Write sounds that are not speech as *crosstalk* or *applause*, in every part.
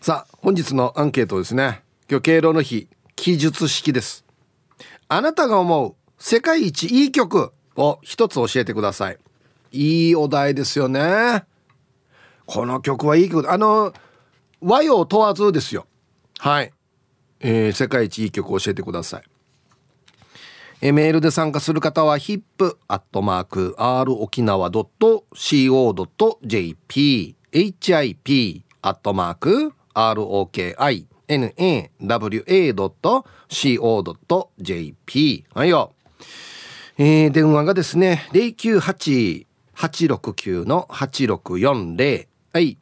さあ本日のアンケートですね。今日敬老の日記述式です。あなたが思う世界一いい曲を一つ教えてください。いいお題ですよね。この曲はいい曲あの和洋問わずですよ。はい、えー、世界一いい曲を教えてください。えメールで参加する方は hip.rokinawa.co.jp.hip. ROKINAWA.co.jp はいよ。えー、電話がですね、098-869-8640。はい。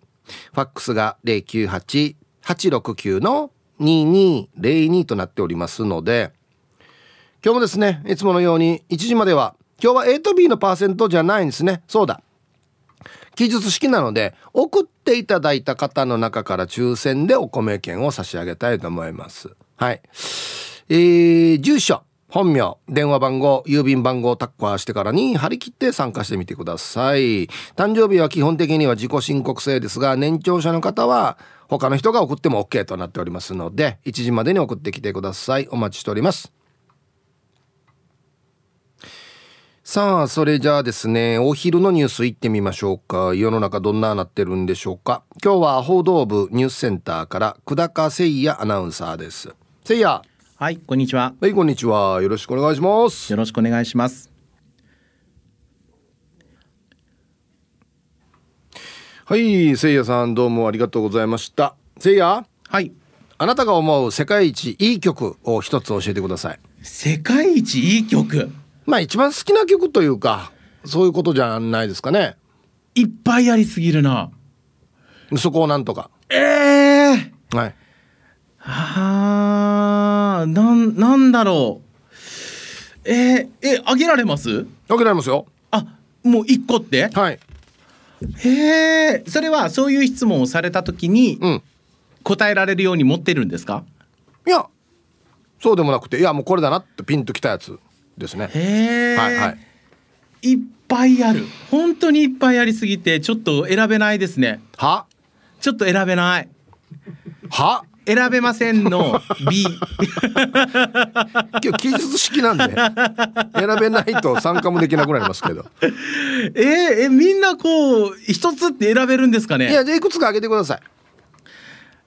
ファックスが098-869の2202となっておりますので、今日もですね、いつものように1時までは、今日は A と B のパーセントじゃないんですね。そうだ。記述式なので送っていただいた方の中から抽選でお米券を差し上げたいと思います。はい。えー、住所本名電話番号郵便番号をタッカーしてからに張り切って参加してみてください。誕生日は基本的には自己申告制ですが年長者の方は他の人が送っても OK となっておりますので1時までに送ってきてください。お待ちしております。さあ、それじゃあですね、お昼のニュース行ってみましょうか。世の中どんななってるんでしょうか。今日は報道部ニュースセンターから久高誠也アナウンサーです。誠也。はい、こんにちは。はい、こんにちは。よろしくお願いします。よろしくお願いします。はい、誠也さんどうもありがとうございました。誠也。はい。あなたが思う世界一いい曲を一つ教えてください。世界一いい曲？まあ一番好きな曲というかそういうことじゃないですかね。いっぱいありすぎるな。そこをなんとか。ええー、はい。はあなんなんだろう。えー、えあげられます？あげられますよ。あもう一個って？はい。へえそれはそういう質問をされた時に、うん、答えられるように持ってるんですか？いやそうでもなくていやもうこれだなってピンときたやつですね。へえ。はいはい。いっぱいある。本当にいっぱいありすぎてちょっと選べないですね。は？ちょっと選べない。は？選べませんの B 今日記述式なんで選べないと参加もできなくなりますけどえー、えみんなこう一つって選べるんですかね？いやじゃあいくつかあげてください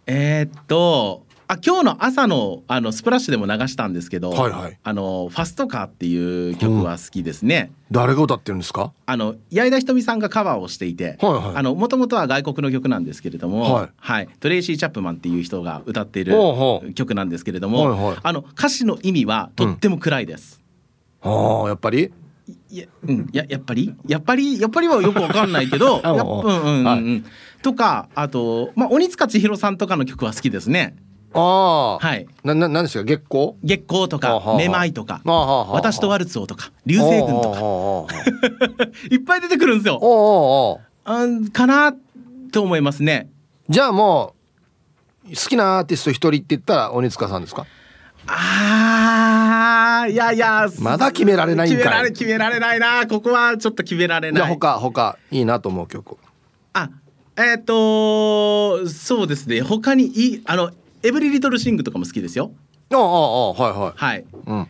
えー、っとあ今日の朝のあのスプラッシュでも流したんですけど、はいはい、あのファストカーっていう曲は好きですね。うん、誰が歌ってるんですか？あの矢井田ひとみさんがカバーをしていて、はいはい、あの元々は外国の曲なんですけれども、はい、はい、トレイシー・チャップマンっていう人が歌っている曲なんですけれども、はいはい、あの歌詞の意味はとっても暗いです。うん、ああやっぱり？いや、うん、ややっぱり？やっぱり？やっぱりはよくわかんないけど、*laughs* やうんうんうん、はい、とかあとまあ鬼塚千尋さんとかの曲は好きですね。ああ。はい。な、な、なんですか？月光？月光とか、めまいとか、私とワルツをとか、流星群とか。*laughs* いっぱい出てくるんですよ。おあかなと思いますね。じゃあもう、好きなアーティスト一人って言ったら鬼塚さんですか？ああいやいやまだ決められないんかい。決められ決められないな。ここはちょっと決められない。じゃあ他他いいなと思う曲。あえっ、ー、とそうですね。他にいいあのエブリリトルシングとかも好きですよ。ああああはいはい。はい。うん。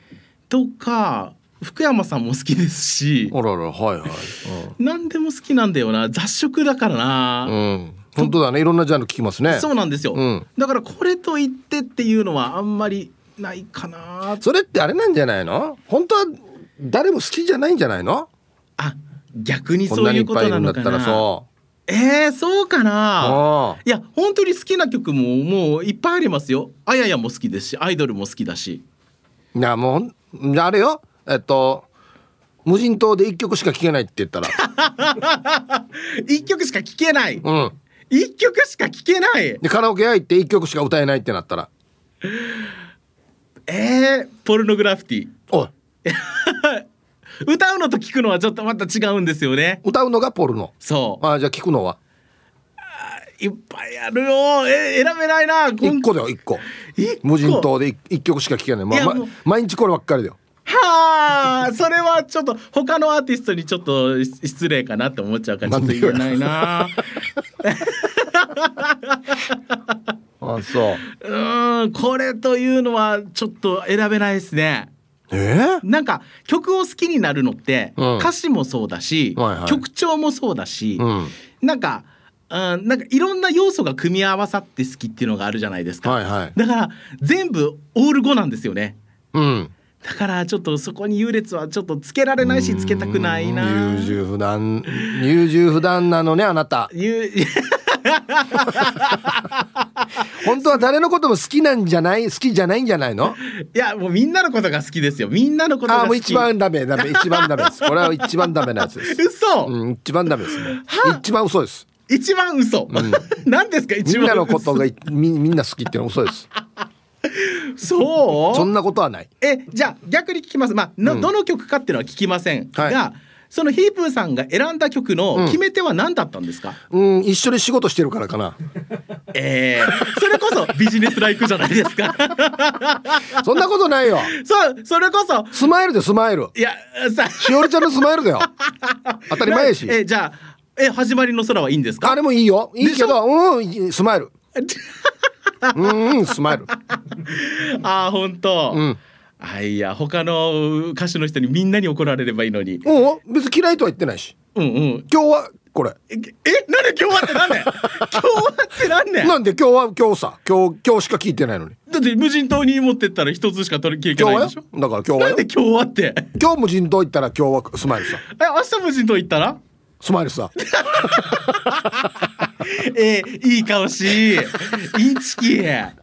とか福山さんも好きですし。あららはいはい。うん、何でも好きなんだよな雑食だからな。うん。本当だねいろんなジャンル聞きますね。そうなんですよ。うん、だからこれと言ってっていうのはあんまりないかな。それってあれなんじゃないの？本当は誰も好きじゃないんじゃないの？あ逆にそういうことなのかな。そえー、そうかな？いや本当に好きな曲ももういっぱいありますよ。あややも好きですしアイドルも好きだし。いやもうあれよ？えっと無人島で一曲しか聴けないって言ったら。*laughs* 一曲しか聴けない？うん。一曲しか聴けない？でカラオケ屋行って一曲しか歌えないってなったら。えー、ポルノグラフィティ。おい *laughs* 歌うのと聞くのはちょっとまた違うんですよね。歌うのがポルノ。そう。あじゃあ聞くのは？いっぱいあるよ。え選べないな。一個だよ一個。無人島で一曲しか聴けない、まあ、ま、毎日こればっかりだよ。はあそれはちょっと他のアーティストにちょっと失礼かなって思っちゃうからちょっと言えないな。*laughs* あそう。*laughs* うんこれというのはちょっと選べないですねえ？ー、なんか曲を好きになるのって、うん、歌詞もそうだし、はいはい、曲調もそうだし、うん、なんかうん、なんかいろんな要素が組み合わさって好きっていうのがあるじゃないですか、はいはい、だから全部オール5なんですよね。うん。だからちょっとそこに優劣はちょっとつけられないしつけたくないな。優柔不断。優柔不断なのねあなた *laughs* 本当は誰のことも好きなんじゃない好きじゃないんじゃないの？いやもうみんなのことが好きですよ。みんなのことがあもう一番ダメダメ一番ダメです。これは一番ダメなやつです。嘘、うん、一番ダメですね。一番嘘です。一番嘘、うん、*laughs* 何ですか一番みんなのことがみみんな好きっていうのは嘘です。そう。そんなことはない。えじゃあ逆に聞きます。まあの、うん、どの曲かっていうのは聞きませんが、はいそのヒープーさんが選んだ曲の決め手は何だったんですか、うん、うん、一緒に仕事してるからかな。ええー、それこそビジネスライクじゃないですか。*laughs* そんなことないよ。そうそれこそスマイルでスマイル。いやさしおりちゃんのスマイルだよ。当たり前やし。えじゃあえ始まりの空はいいんですか？あれもいいよ。いいけどうんスマイル。*laughs* うんスマイル。ああ本当うんあいや他の歌手の人にみんなに怒られればいいのに。うん別に嫌いとは言ってないし。うんうん。今日はこれ。えなんで今日はってなんで？*laughs* 今日はってなんで？なんで今日は今日さ今日今日しか聞いてないのに。だって無人島に持ってったら一つしか取り切れないでしょ？だから今日はなんで今日はって？今日無人島行ったら今日はスマイルさ。*laughs* え明日無人島行ったら？スマイルさ *laughs* えー、いい顔しインチキダ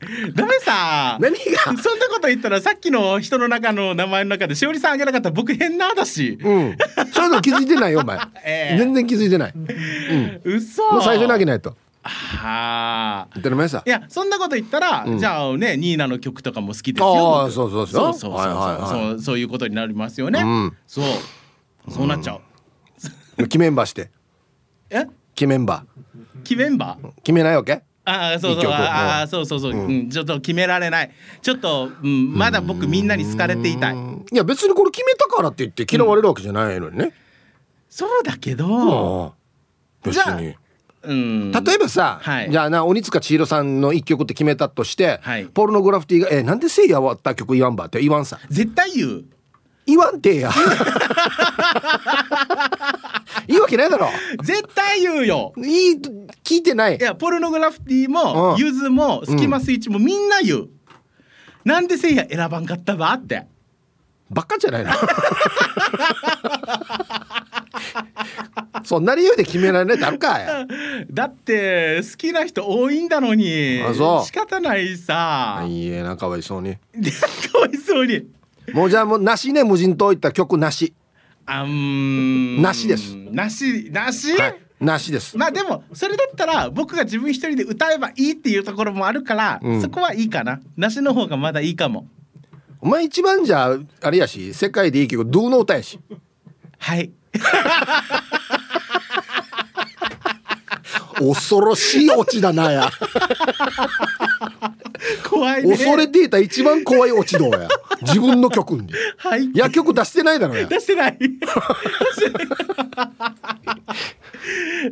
メさ何が？そんなこと言ったらさっきの人の中の名前の中でしおりさんあげなかったら僕変なだしうんそういうの気づいてないよお前、えー、全然気づいてないうん嘘もう最初にあげないとはあ。当たり前さ。いや、そんなこと言ったら、うん、じゃあね、ニーナの曲とかも好きですよ。ああ、そうそうそう。そうそうそう、はいはいはい、そう、そういうことになりますよね。うん、そう。そうなっちゃう。うん、決めんばして。え？決めんば。決めんば？決めないわけ？ああそうそう。ああそうそうそう、うん、ちょっと決められない。ちょっと、うん、まだ僕みんなに好かれていたい。いや別にこれ決めたからって言って嫌われるわけじゃないのにね、うん、そうだけど、別に。うん、例えばさ、はい、じゃあな鬼塚千尋さんの一曲って決めたとして、はい、ポルノグラフィティが「えなんでせいや終わった曲言わんば?」って言わんさ？絶対言う。言わんてや *laughs* いいわけないだろ。*laughs* 絶対言うよ。いい聞いてない。いやポルノグラフィティも、ゆずもスキマスイッチもみんな言う、うん、なんでせいや選ばんかったばって。バカじゃないの。*laughs* そんな理由で決められないってあるかだって好きな人多いんだのに。あそう。仕方ないさ。いいえなかわいそうに。*laughs* かわいそうに。もうじゃあもうなしね無人島行った曲なしあん。なしです。なしなし、はい、なしです。まあでもそれだったら僕が自分一人で歌えばいいっていうところもあるから、うん、そこはいいかな。なしの方がまだいいかも。お前一番じゃあれやし世界でいいけどどうの歌やし。はい。*laughs* 恐ろしいオチだなや怖い、ね、恐れていた一番怖いオチどうや。*laughs* 自分の曲に。はい。いや曲出してないだろうや。出してない。*laughs*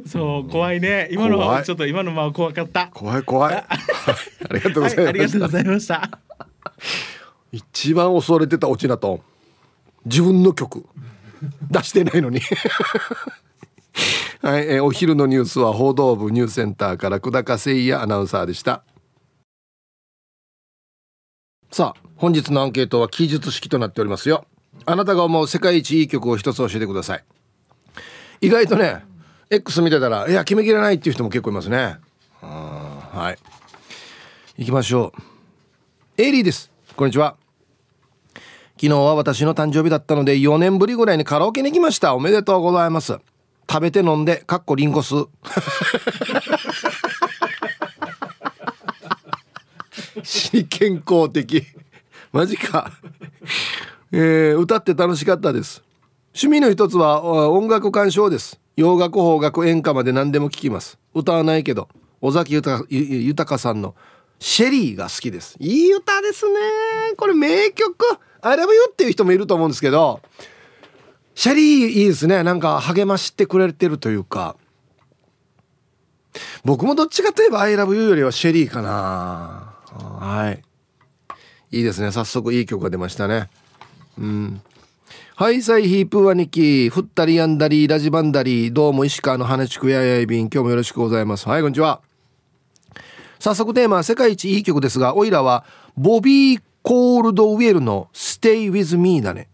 そう怖いね。今のちょっと今のまあ怖かった。怖い怖い。ありがとうございました、はい、ありがとうございました。一番恐れてたオチだと自分の曲。出してないのに。*laughs* はい、えー、お昼のニュースは報道部ニュースセンターから久高誠也アナウンサーでしたさあ本日のアンケートは記述式となっておりますよ。あなたが思う世界一いい曲を一つ教えてください。意外とね X 見てたらいや決めきれないっていう人も結構いますね。はい。行きましょう。エイリーです。こんにちは。昨日は私の誕生日だったので4年ぶりぐらいにカラオケに行きました。おめでとうございます。食べて飲んでかっこリンゴ酢。死に健康的マジか。えー、歌って楽しかったです。趣味の一つは音楽鑑賞です。洋楽邦楽演歌まで何でも聴きます。歌わないけど尾崎豊さんの「シェリー」が好きです。いい歌ですね。これ名曲「I love you」っていう人もいると思うんですけどシェリーいいですね。なんか励ましてくれてるというか。僕もどっちかといえば「I love you」よりはシェリーかな。はい。いいですね。早速いい曲が出ましたね。うん。はいサイヒープー兄貴降ったりやんだりラジバンダリどうも石川の花地区ややいびん今日もよろしくございます。はいこんにちは。早速テーマ世界一いい曲ですがオイラはボビー・コールドウェルの Stay with me だね。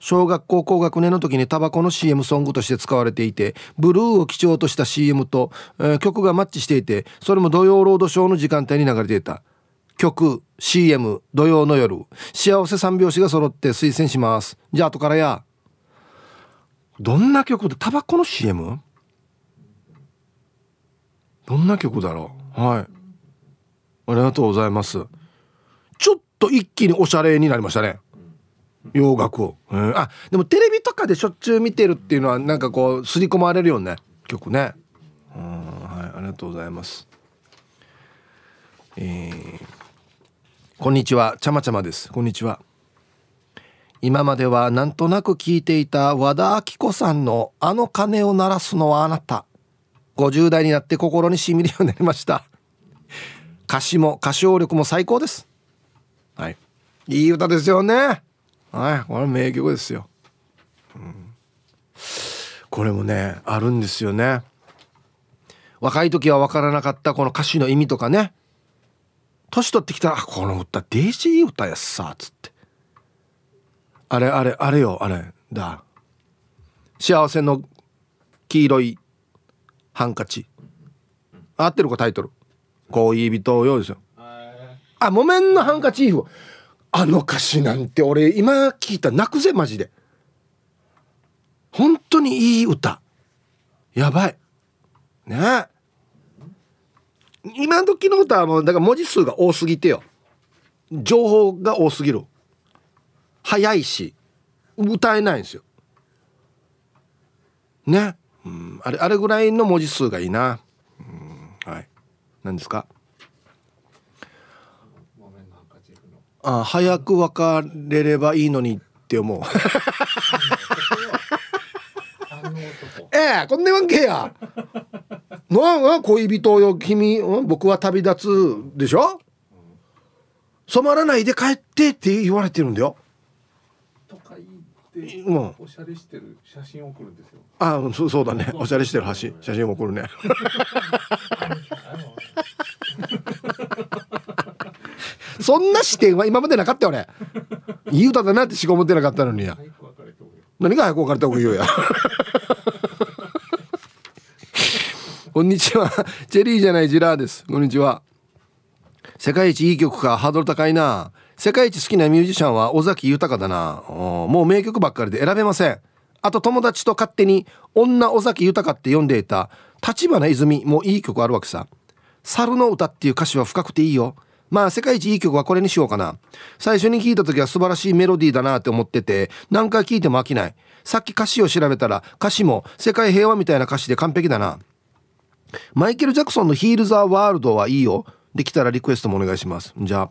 小学校高学年の時にタバコの CM ソングとして使われていてブルーを基調とした CM と、えー、曲がマッチしていてそれも土曜ロードショーの時間帯に流れていた。曲 CM 土曜の夜。幸せ三拍子が揃って推薦します。じゃあ後からや。どんな曲でタバコの CM? どんな曲だろう？はい。ありがとうございます。ちょっと一気におしゃれになりましたね。洋楽を、うん、あでもテレビとかでしょっちゅう見てるっていうのはなんかこう刷り込まれるよね。曲ね。うんはいありがとうございます。えー、こんにちは。ちゃまちゃまです。こんにちは。今まではなんとなく聞いていた和田アキ子さんのあの鐘を鳴らすのはあなた。50代になって心にしみるようになりました。歌詞も歌唱力も最高です。はい。いい歌ですよね。はい。これ名曲ですよ、うん、これもねあるんですよね。若い時は分からなかったこの歌詞の意味とかね。年取ってきたら「この歌デイジー歌やさ」っつって。あれあれあれよあれだ。幸せの黄色いハンカチ。合ってるかタイトル。恋人をようですよ。あ木綿のハンカチーフあの歌詞なんて俺今聞いた泣くぜマジで。本当にいい歌。やばい。ね今時の歌はもうだから文字数が多すぎてよ。情報が多すぎる。早いし歌えないんですよ。ね、うん、あれあれぐらいの文字数がいいな、うん、はい。何ですか？あ早く別れればいいのにって思う。ええこん。なわけやな恋人よ君僕は旅立つでしょ？染まらないで帰ってって言われてるんだよ。とか言ってもうおしゃれしてる写真送るんですよ。あそそうだね。おしゃれしてる写真写真送るね。*laughs* そんな視点は今までなかったよ俺いい歌だなってしか思ってなかったのに。や何が早く別れた方がいいよやこんにちは。チェリーじゃないジラーです。こんにちは。世界一いい曲か。ハードル高いな。世界一好きなミュージシャンは尾崎豊だな。もう名曲ばっかりで選べません。あと友達と勝手に女尾崎豊って呼んでいた立花泉もいい曲あるわけさ。猿の歌っていう歌詞は深くていいよ。まあ世界一いい曲はこれにしようかな。最初に聴いた時は素晴らしいメロディーだなって思ってて、何回聴いても飽きない。さっき歌詞を調べたら歌詞も世界平和みたいな歌詞で完璧だな。マイケル・ジャクソンのヒール・ザ・ワールドはいいよ。できたらリクエストもお願いします。じゃあ、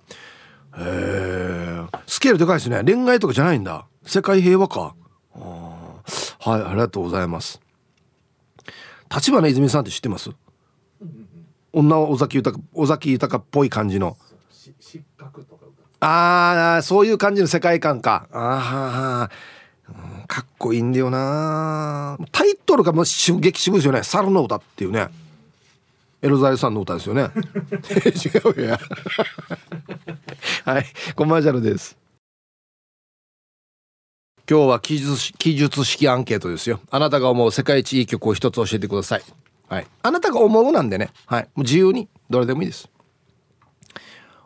えー、スケールでかいですね。恋愛とかじゃないんだ。世界平和か。はい、ありがとうございます。立花泉さんって知ってます？女尾崎豊尾崎豊っぽい感じの。ああそういう感じの世界観かああかっこいいんだよなタイトルがもう激渋ですよね「猿の歌」っていうねエロザイさんの歌ですよね。*laughs* 違うや。はいコマーシャルです。今日は記述記述式アンケートですよ。あなたが思う世界一いい曲を一つ教えてください。はい。あなたが思うなんでね。はい。もう自由にどれでもいいです。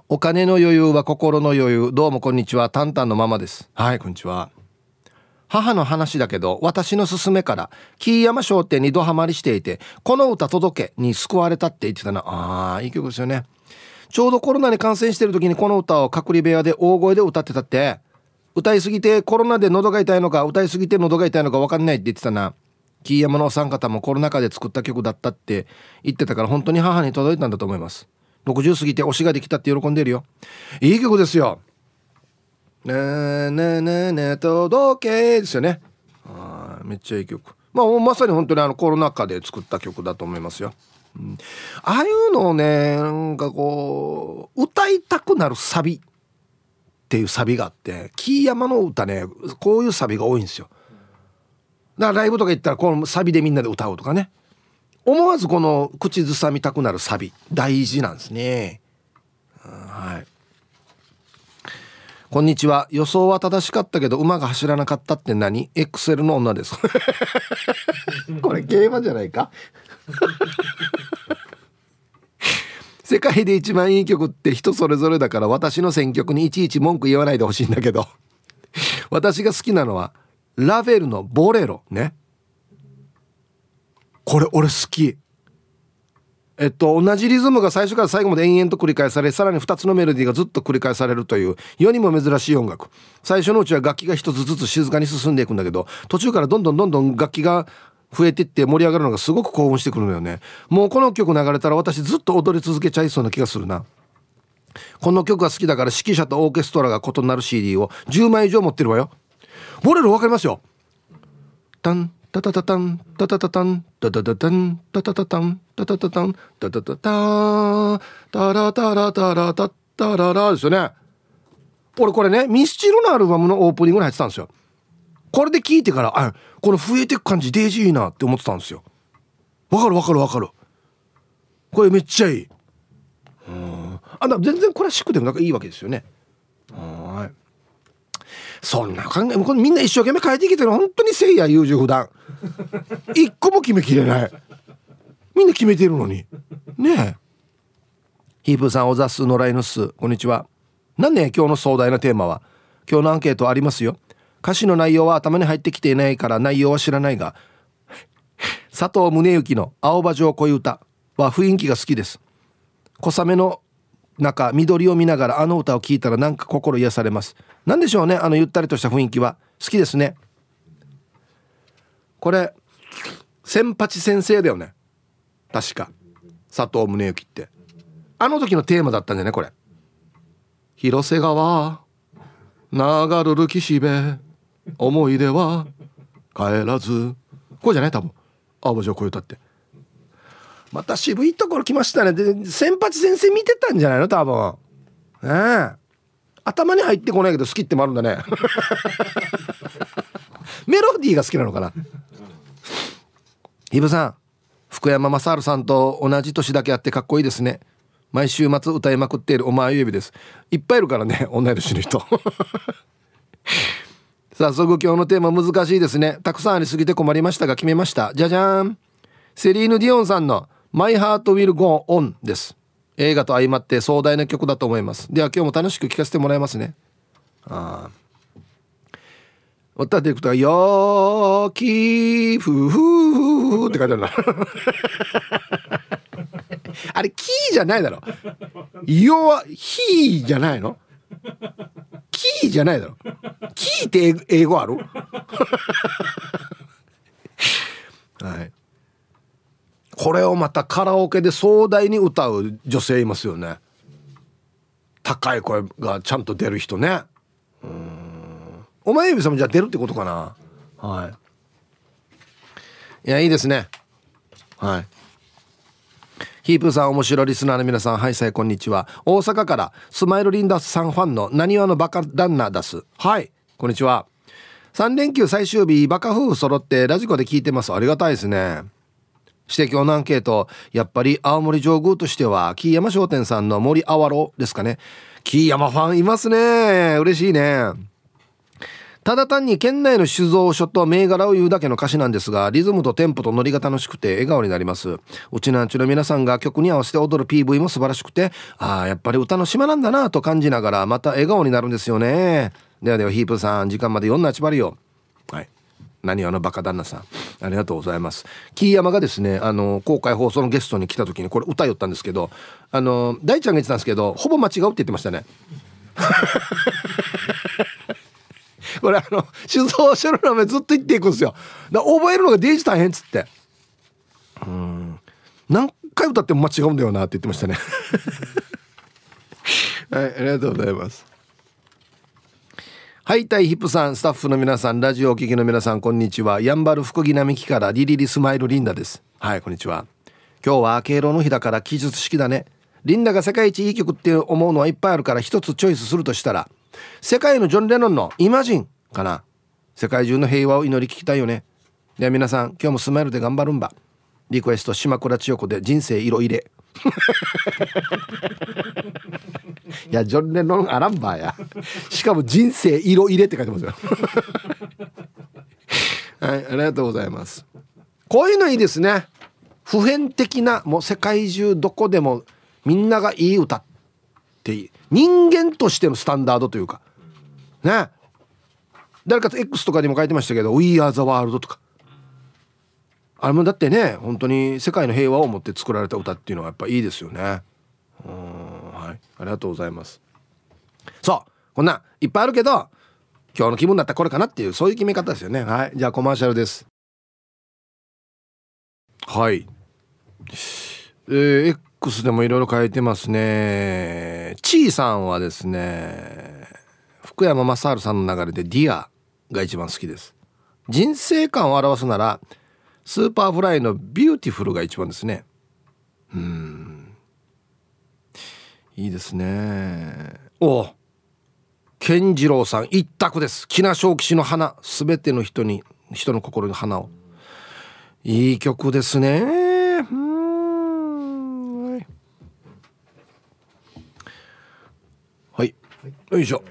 お金の余裕は心の余裕。どうもこんにちは。タンタンのママです。はい、こんにちは。母の話だけど、私の勧めから、木山商店にドハマりしていて、この歌届けに救われたって言ってたな。ああ、いい曲ですよね。ちょうどコロナに感染してる時にこの歌を隔離部屋で大声で歌ってたって、歌いすぎてコロナで喉が痛いのか、歌いすぎて喉が痛いのか分かんないって言ってたな。木山のお三方もコロナ禍で作った曲だったって言ってたから本当に母に届いたんだと思います。60過ぎて推しができたって喜んでるよいい曲ですよねねねね届けですよね。あめっちゃいい曲。まあまさに本当にあのコロナ禍で作った曲だと思いますよ。うん、ああいうのをねなんかこう歌いたくなるサビっていうサビがあってキーヤマの歌ねこういうサビが多いんですよ。だからライブとか行ったらこのサビでみんなで歌うとかね。思わずこの口ずさみたくなるサビ大事なんですね。はい。こんにちは。予想は正しかったけど馬が走らなかったって何？エクセルの女です。*laughs* これ競馬じゃないか？*laughs* 世界で一番いい曲って人それぞれだから私の選曲にいちいち文句言わないでほしいんだけど。私が好きなのはラヴェルのボレロね。これ俺好き。えっと同じリズムが最初から最後まで延々と繰り返されさらに2つのメロディーがずっと繰り返されるという世にも珍しい音楽。最初のうちは楽器が一つずつ静かに進んでいくんだけど途中からどんどんどんどん楽器が増えてって盛り上がるのがすごく興奮してくるのよね。もうこの曲流れたら私ずっと踊り続けちゃいそうな気がするな。この曲が好きだから指揮者とオーケストラが異なる CD を10枚以上持ってるわよ。ボレロ分かりますよ。タン。タタタタンタタタタンタタタタンタタタタンタタタタンタタタタタラタラタラタタララですよね。俺これねミスチルのアルバムのオープニングに入ってたんですよ。これで聞いてからあこの増えてく感じデージいいなって思ってたんですよ。わかるわかるわかる。これめっちゃいい。うん。あ全然クラシックでもなんかいいわけですよね。そんな考えみんな一生懸命変えてきてる。本当にせいや優柔不断一個も決めきれない。みんな決めてるのに。ねえ。ヒープさんおざす野良犬す。こんにちは。何ね今日の壮大なテーマは？今日のアンケートありますよ。歌詞の内容は頭に入ってきていないから内容は知らないが。*laughs* 佐藤宗行の「青葉城恋歌」は雰囲気が好きです。小雨の中緑を見ながらあの歌を聴いたらなんか心癒されます。何でしょうねあのゆったりとした雰囲気は。好きですね。これ千八先生だよね。確か。佐藤宗行って。あの時のテーマだったんじゃねこれ。広瀬川流るる岸辺思い出は帰らず。これじゃない？多分。青葉城こういう歌って。また渋いところ来ましたね。で先発先生見てたんじゃないの？多分。ねえ。頭に入ってこないけど好きってもあるんだね。*laughs* メロディーが好きなのかな？ヒブさん福山雅治さんと同じ年だけあってかっこいいですね。毎週末歌いまくっているお前指です。いっぱいいるからね同い年の人。*laughs* 早速今日のテーマ難しいですね。たくさんありすぎて困りましたが決めました。じゃじゃーん。セリーヌ・ディオンさんの My Heart Will Go On です。映画と相まって壮大な曲だと思います。では今日も楽しく聴かせてもらいますね。ああ。歌っていくと「よーきふふふ」って書いてあるな。*laughs* あれ「キー」じゃないだろ「よ」は「ひ」じゃないの「キー」じゃないだろ「キー」って英語ある？*laughs* はいこれをまたカラオケで壮大に歌う女性いますよね。高い声がちゃんと出る人ね。うん。お前指さんもじゃあ出るってことかな？はい。いやいいですね。はい。ヒープさん面白いリスナーの皆さんはいさいこんにちは。大阪からスマイルリンダスさんファンのなにわのバカ旦那出す。はいこんにちは。3連休最終日バカ夫婦揃ってラジコで聞いてます。ありがたいですね。指摘のアンケートやっぱり青森上宮としては木山商店さんの森あわろですかね。木山ファンいますね。嬉しいね。ただ単に県内の酒造所と銘柄を言うだけの歌詞なんですがリズムとテンポとノリが楽しくて笑顔になります。うちなんちの皆さんが曲に合わせて踊る PV も素晴らしくてああやっぱり歌の島なんだなと感じながらまた笑顔になるんですよね。ではではヒープさん時間まで4なちばりよ。はい。何あのバカ旦那さん。ありがとうございます。キーヤマがですねあの公開放送のゲストに来た時にこれ歌いよったんですけどあの大ちゃんが言ってたんですけどほぼ間違うって言ってましたね。*laughs* これあの酒造所の名前ずっと言っていくんですよ。だ覚えるのがデージ大変っつって。うん。何回歌っても間違うんだよなって言ってましたね。*laughs* はいありがとうございます。はい、タイヒップさん、スタッフの皆さん、ラジオお聞きの皆さん、こんにちは。やんばる福木並木からリリリスマイルリンダです。はい、こんにちは。今日は敬老の日だから記述式だねリンダが世界一いい曲って思うのはいっぱいあるから一つチョイスするとしたら世界のジョン・レノンの「イマジン」かな世界中の平和を祈り聞きたいよねでは皆さん今日もスマイルで頑張るんばリクエスト島倉千代子で人生色入れ。いやジョン・レノンアランバーや。しかも人生色入れって書いてますよ。はいありがとうございます。こういうのいいですね。普遍的なもう世界中どこでもみんながいい歌って人間としてのスタンダードというか。ね。誰かと X とかにも書いてましたけど「We are the world」とか。あれもだってね本当に世界の平和を持って作られた歌っていうのはやっぱいいですよね。うんはい。ありがとうございます。そうこんないっぱいあるけど今日の気分だったらこれかなっていうそういう決め方ですよね。はい。じゃあコマーシャルです。はい。えー、X でもいろいろ書いてますね。ちいさんはですね福山雅治さんの流れで「Dear が一番好きです。人生観を表すなら Superfly の Beautiful が一番ですね。うん。いいですね。お健次郎さん一択です。木名正吉の花。すべての人に人の心に花を。いい曲ですね。うん。はい。よいしょ。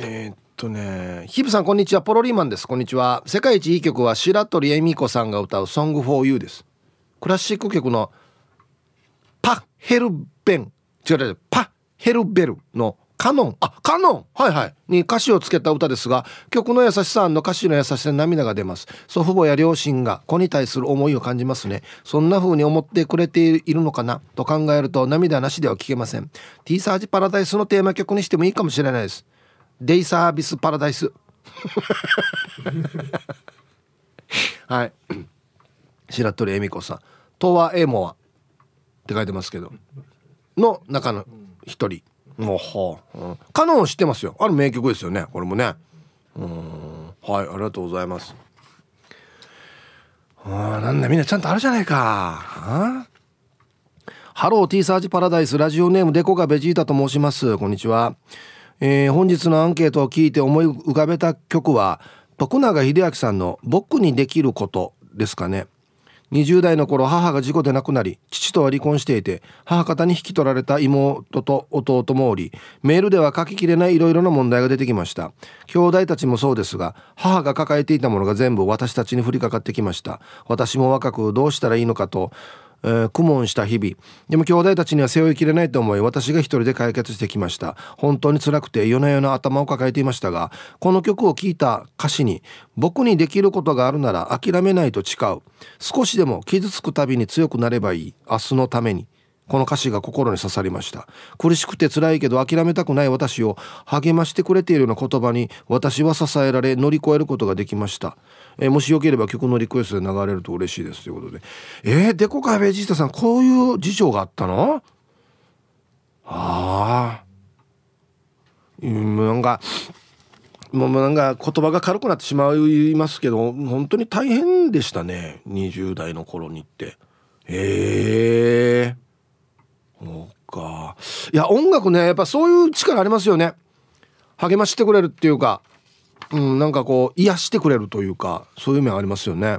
えー、っとねヒブさんこんにちは。ポロリーマンです。こんにちは。世界一いい曲は白鳥恵美子さんが歌う「ソングフォーユーです。クラシック曲のパヘルベン。違う違うパヘルベルのカノン。あカノン！はいはい。に歌詞をつけた歌ですが曲の優しさの歌詞の優しさで涙が出ます。祖父母や両親が子に対する思いを感じますね。そんな風に思ってくれているのかな？と考えると涙なしでは聞けません。T サージパラダイスのテーマ曲にしてもいいかもしれないです。デイサービスパラダイス。*laughs* はい。白鳥英美子さん「トワ・エ・モワ」って書いてますけど。の中の一人。もうはあ、う。ん、カノン知ってますよ。ある名曲ですよね。これもね。うん。はい。ありがとうございます。あなんだみんなちゃんとあるじゃないか。あ？ハロー T サージパラダイス。ラジオネームデコがベジータと申します。こんにちはえー、本日のアンケートを聞いて思い浮かべた曲は徳永英明さんの「僕にできること」ですかね。20代の頃母が事故で亡くなり父とは離婚していて母方に引き取られた妹と弟もおりメールでは書ききれないいろいろな問題が出てきました。兄弟たちもそうですが母が抱えていたものが全部私たちに降りかかってきました。私も若くどうしたらいいのかとえー、苦悶した日々。でも兄弟たちには背負いきれないと思い私が一人で解決してきました。本当に辛くて夜な夜な頭を抱えていましたがこの曲を聴いた歌詞に僕にできることがあるなら諦めないと誓う。少しでも傷つくたびに強くなればいい。明日のために。この歌詞が心に刺さりました。苦しくて辛いけど諦めたくない私を励ましてくれているような言葉に私は支えられ乗り越えることができました。えー、もしよければ曲のリクエストで流れると嬉しいですということで。えー、デコカベジータさんこういう事情があったの？ああなんかもうなんか言葉が軽くなってしまいますけど本当に大変でしたね。20代の頃にって。へえそうか。いや音楽ねやっぱそういう力ありますよね。励ましてくれるっていうか。うん、なんかこう癒してくれるというかそういう面ありますよね。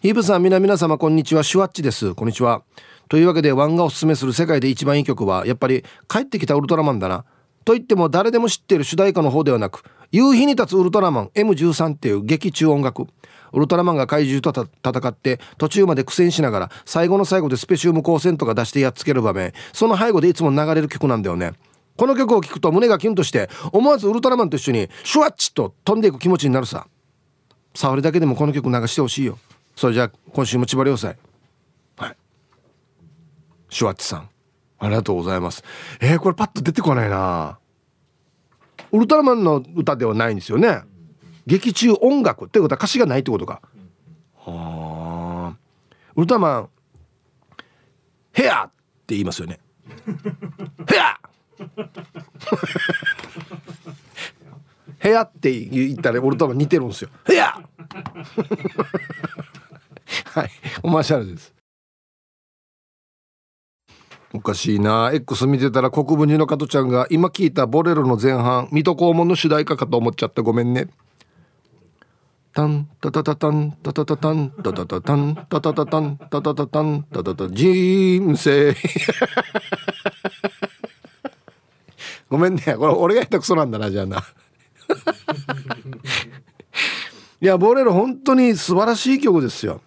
ヒーブさん皆皆様こんにちは。シュワッチです。こんにちは。というわけでワンがおすすめする世界で一番いい曲はやっぱり帰ってきたウルトラマンだな。と言っても誰でも知っている主題歌の方ではなく夕日に立つウルトラマン M13 っていう劇中音楽。ウルトラマンが怪獣と戦って途中まで苦戦しながら最後の最後でスペシウム光線とか出してやっつける場面。その背後でいつも流れる曲なんだよね。この曲を聴くと胸がキュンとして思わずウルトラマンと一緒にシュワッチと飛んでいく気持ちになるさ。触りだけでもこの曲流してほしいよ。それじゃあ今週も千葉良斎はい。シュワッチさん。ありがとうございます。えー、これパッと出てこないな。ウルトラマンの歌ではないんですよね。劇中音楽ってことは歌詞がないってことか。はあ。ウルトラマンヘアって言いますよね。ヘア。*laughs* 部屋って言ったら俺と似てるんですよ。部屋！*laughs* はい。おマーシャルです。おかしいな。X 見てたら国分寺の加トちゃんが今聞いたボレロの前半水戸黄門の主題歌かと思っちゃった。ごめんね。タンタタタタンタタタタンタタタタンタタタタンタタタタンタタタ人生ごめんね。これ俺が下手くそなんだなじゃあな。いやボレロ本当に素晴らしい曲ですよ。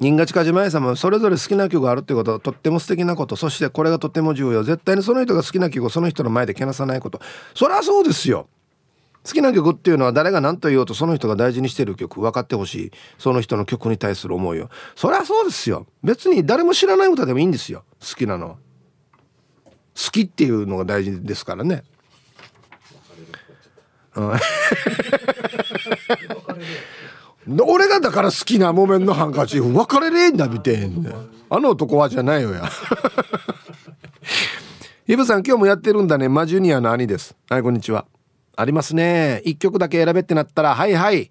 新賀近島愛さんもそれぞれ好きな曲があるってことはとっても素敵なことそしてこれがとっても重要。絶対にその人が好きな曲をその人の前でけなさないこと。そりゃそうですよ。好きな曲っていうのは誰が何と言おうとその人が大事にしてる曲分かってほしい。その人の曲に対する思いを。そりゃそうですよ。別に誰も知らない歌でもいいんですよ。好きなの好きっていうのが大事ですからね。俺がだから好きな木綿のハンカチ別れれんだみてんあの男はじゃないよや。イブさん今日もやってるんだね。マジュニアの兄です。はいこんにちは。ありますね。一曲だけ選べってなったらはいはい。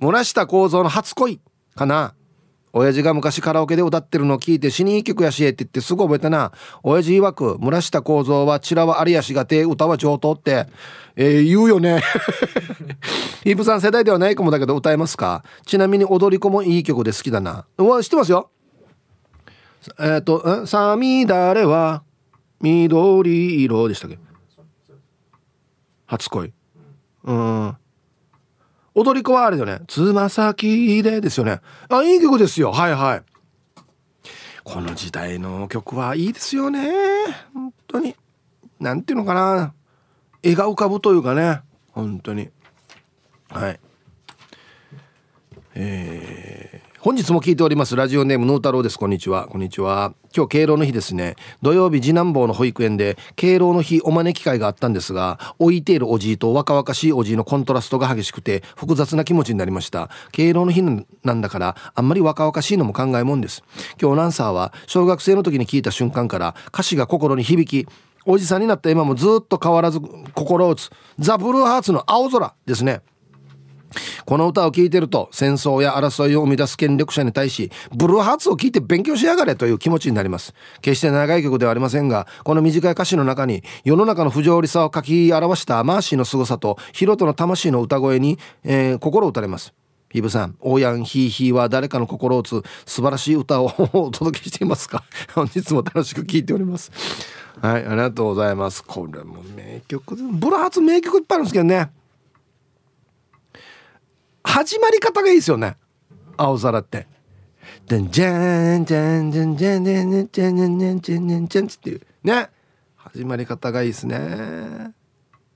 漏らした構造の初恋かな。親父が昔カラオケで歌ってるのを聞いて死にいい曲やしえって言ってすぐ覚えたな。親父曰く村下構造はチラはありやしがて歌は上等って、えー、言うよね。*laughs* イブさん世代ではないかもだけど歌えますか？ちなみに踊り子もいい曲で好きだな。うわ知ってますよ。えっ、ー、と「さみだれは緑色」でしたっけ？初恋。うん。踊り子はあれだよね。つま先でですよね。あ、いい曲ですよ。はいはい。この時代の曲はいいですよね。本当に。なんていうのかな。絵が浮かぶというかね。本当に。はい。えー本日も聞いておりますラジオネームヌー太郎です。こんにちは。こんにちは。今日敬老の日ですね。土曜日次男坊の保育園で敬老の日お招き会があったんですが置いているおじいと若々しいおじいのコントラストが激しくて複雑な気持ちになりました。敬老の日なんだからあんまり若々しいのも考えもんです。今日アナンサーは小学生の時に聞いた瞬間から歌詞が心に響きおじさんになった今もずっと変わらず心を打つザ・ブルーハーツの青空ですね。この歌を聴いてると戦争や争いを生み出す権力者に対しブルーハーツを聴いて勉強しやがれという気持ちになります決して長い曲ではありませんがこの短い歌詞の中に世の中の不条理さを書き表したマーシーの凄さとヒロトの魂の歌声に、えー、心打たれますイブさん、オーヤンヒーヒーは誰かの心を打つ素晴らしい歌を *laughs* お届けしていますか？*laughs* 本日も楽しく聴いております。はい、ありがとうございます。これも名曲ブルーハーツ名曲いっぱいあるんですけどね。始まり方がいいですよね。青空って「でんじゃんじゃんじゃんじゃんじゃんじゃんじゃんじゃんじゃんじゃんじゃん」っていうね始まり方がいいですね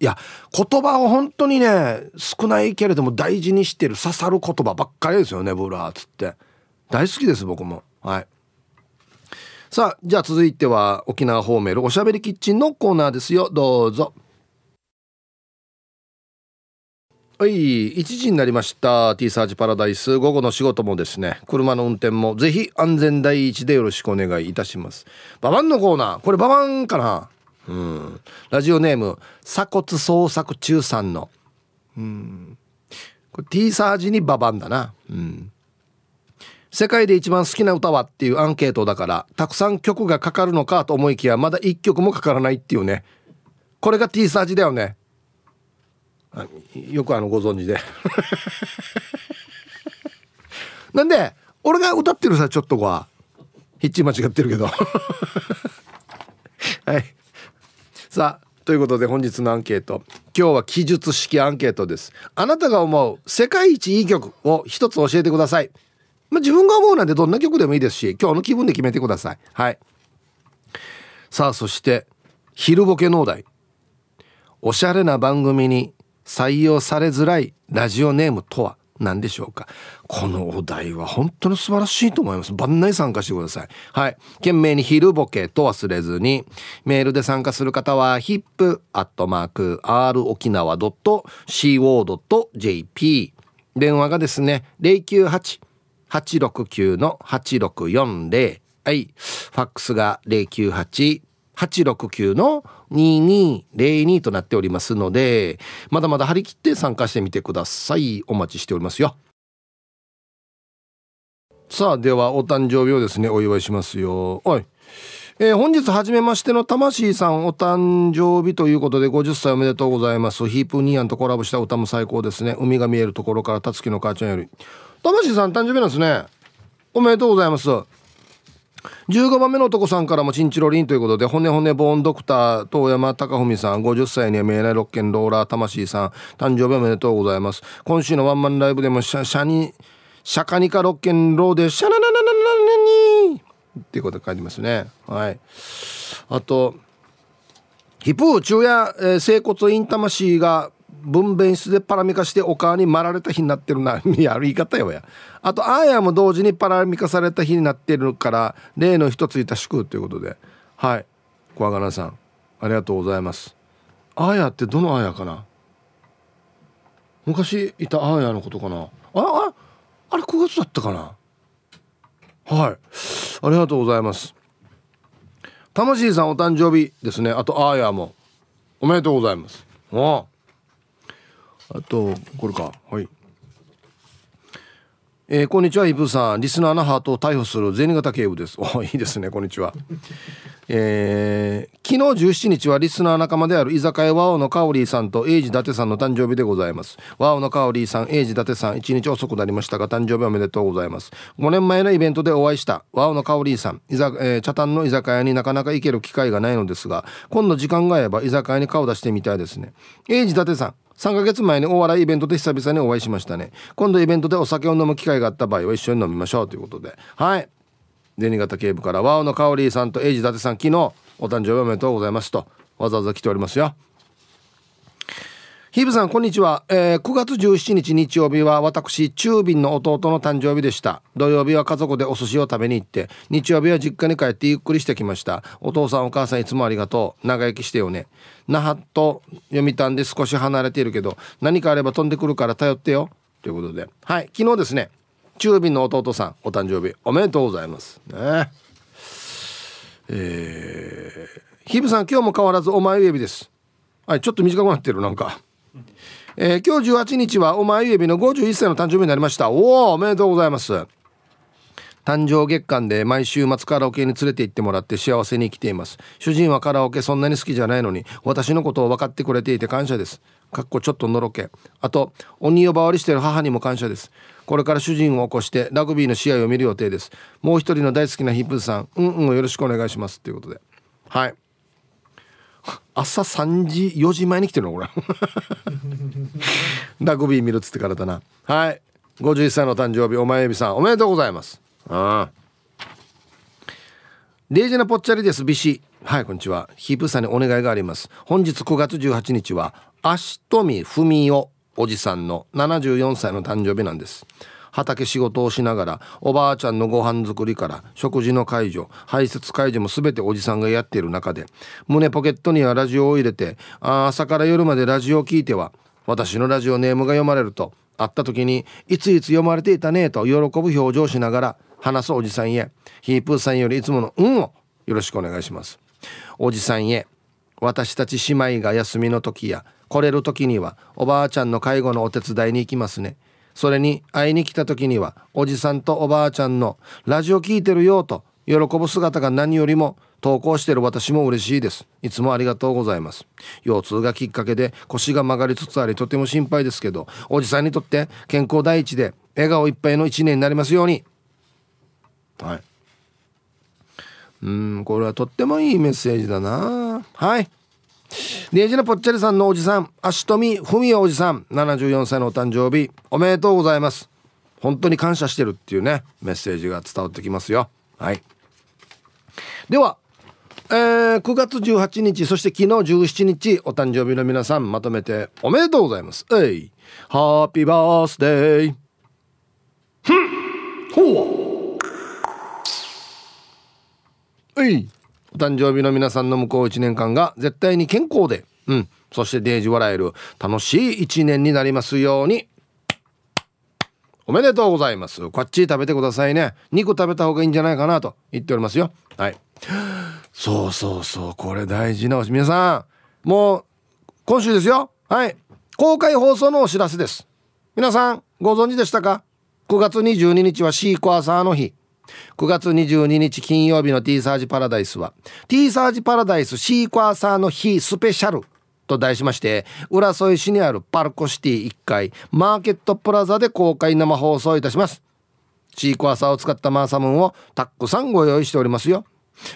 いや言葉を本当にね少ないけれども大事にしてる刺さる言葉ばっかりですよねブルーハーツって大好きです僕もはいさあじゃあ続いては沖縄方面おしゃべりキッチンのコーナーですよどうぞはい1時になりました。T サージパラダイス。午後の仕事もですね車の運転もぜひ安全第一でよろしくお願いいたします。ババンのコーナー。これババンかな？うん。ラジオネーム鎖骨捜索中さんの。うん。これ T サージにババンだな。うん。世界で一番好きな歌はっていうアンケートだからたくさん曲がかかるのかと思いきやまだ1曲もかからないっていうね。これが T サージだよね。よくあのご存知で。*laughs* なんで俺が歌ってるさちょっとは。ヒッチ間違ってるけど。*laughs* はい。さあということで本日のアンケート。今日は記述式アンケートです。あなたが思う世界一いい曲を一つ教えてください。まあ、自分が思うなんでどんな曲でもいいですし今日の気分で決めてください。はい。さあそして昼ボケ農大おしゃれな番組に採用されづらいラジオネームとは何でしょうか？このお題は本当に素晴らしいと思います。番内参加してください。はい。懸命に昼ボケと忘れずに、メールで参加する方は hip.rokinawa.co.jp。電話がですね、098-869-8640。はい。ファックスが098 869-2202となっておりますので、まだまだ張り切って参加してみてください。お待ちしておりますよ。さあ、ではお誕生日をですね、お祝いしますよ。はい。えー、本日初めましての魂さんお誕生日ということで50歳おめでとうございます。ヒープニアンとコラボした歌も最高ですね。海が見えるところからたつきの母ちゃんより。魂さん誕生日なんですね。おめでとうございます。15番目の男さんからもチンチロリンということで骨骨ボーンドクター遠山貴文さん50歳には見えないロッケンローラー魂さん誕生日おめでとうございます。今週のワンマンライブでもシャシャニシャカニカロッケンローでシャナナナナナナニーっていうこと書いてますねはいあとヒプー中夜、えー、整骨院魂が分娩室でパラミカしてお川にまられた日になってるなやる言い方よやあとあーやも同時にパラミカされた日になってるから例の一ついた祝ということで。はい。小若菜さんありがとうございます。あーやってどのあーやかな？昔いたあーやのことかな？あああれ9月だったかな？はい。ありがとうございます。魂さんお誕生日ですね。あとあーやも。おめでとうございます。ああとこれか。はい。えー、こんにちはイブさん。リスナーのハートを逮捕する銭形警部です。おいいですね。こんにちは。*laughs* えー、昨日17日はリスナー仲間である居酒屋ワオのカオリーさんとエイジ伊達さんの誕生日でございます。ワオのカオリーさんエイジ伊達さん1日遅くなりましたが誕生日おめでとうございます。5年前のイベントでお会いしたワオのカオリーさん。えー、茶炭の居酒屋になかなか行ける機会がないのですが今度時間が合えば居酒屋に顔出してみたいですね。エイジ伊達さん3ヶ月前にお笑いイベントで久々にお会いしましたね。今度イベントでお酒を飲む機会があった場合は一緒に飲みましょうということで。はい。銭形警部からワオのカオリーさんとエイジ伊達さん昨日お誕生日おめでとうございますとわざわざ来ておりますよ。ヒブさんこんにちは、えー、9月17日日曜日は私中便の弟の誕生日でした。土曜日は家族でお寿司を食べに行って日曜日は実家に帰ってゆっくりしてきました。お父さんお母さんいつもありがとう。長生きしてよね。那覇と読谷で少し離れているけど何かあれば飛んでくるから頼ってよ。ということで。はい昨日ですね中便の弟さんお誕生日おめでとうございます。ね。えー、ヒブさん今日も変わらずお前指です。はいちょっと短くなってるなんか。えー、今日18日はお前指の51歳の誕生日になりました。おおおめでとうございます。誕生月間で毎週末カラオケに連れて行ってもらって幸せに生きています。主人はカラオケそんなに好きじゃないのに私のことを分かってくれていて感謝です。かっこちょっとのろけ。あと鬼呼ばわりしてる母にも感謝です。これから主人を起こしてラグビーの試合を見る予定です。もう一人の大好きなヒップさんうんうんよろしくお願いします。ということで。はい。朝3時4時前に来てるのこれ。*laughs* ラグビー見るっつってからだな。はい。51歳の誕生日お前指さんおめでとうございます。ああ。レイジナぽっちゃりですビシ。はいこんにちは。ヒープさんにお願いがあります。本日9月18日は足富文夫おじさんの74歳の誕生日なんです畑仕事をしながらおばあちゃんのご飯作りから食事の介助排泄介助も全ておじさんがやっている中で胸ポケットにはラジオを入れて朝から夜までラジオを聞いては私のラジオネームが読まれると会った時にいついつ読まれていたねと喜ぶ表情をしながら話すおじさんへヒープーさんよりいつもの「運をよろしくお願いします。おじさんへ私たち姉妹が休みの時や来れる時にはおばあちゃんの介護のお手伝いに行きますね。それに会いに来た時にはおじさんとおばあちゃんのラジオ聞いてるよと喜ぶ姿が何よりも投稿してる私も嬉しいです。いつもありがとうございます。腰痛がきっかけで腰が曲がりつつありとても心配ですけどおじさんにとって健康第一で笑顔いっぱいの一年になりますように。はい。うんこれはとってもいいメッセージだな。はい。ネジのぽっちゃりさんのおじさん足富文雄おじさん74歳のお誕生日おめでとうございます。本当に感謝してるっていうねメッセージが伝わってきますよ。はい。ではえー、9月18日そして昨日17日お誕生日の皆さんまとめておめでとうございます。えい。ハッピーバースデーふん。ほう。えい。お誕生日の皆さんの向こう1年間が絶対に健康で、うん、そしてデージ笑える楽しい1年になりますように。おめでとうございます。こっち食べてくださいね。肉食べた方がいいんじゃないかなと言っておりますよ。はい。そうそうそう、これ大事なおし皆さん、もう今週ですよ。はい。公開放送のお知らせです。皆さん、ご存知でしたか ?9 月22日はシークワーサーの日。9月22日金曜日の T サージパラダイスは T サージパラダイスシークワーサーの日スペシャルと題しまして浦添市にあるパルコシティ1階マーケットプラザで公開生放送いたします。シークワーサーを使ったマーサムーンをたくさんご用意しておりますよ。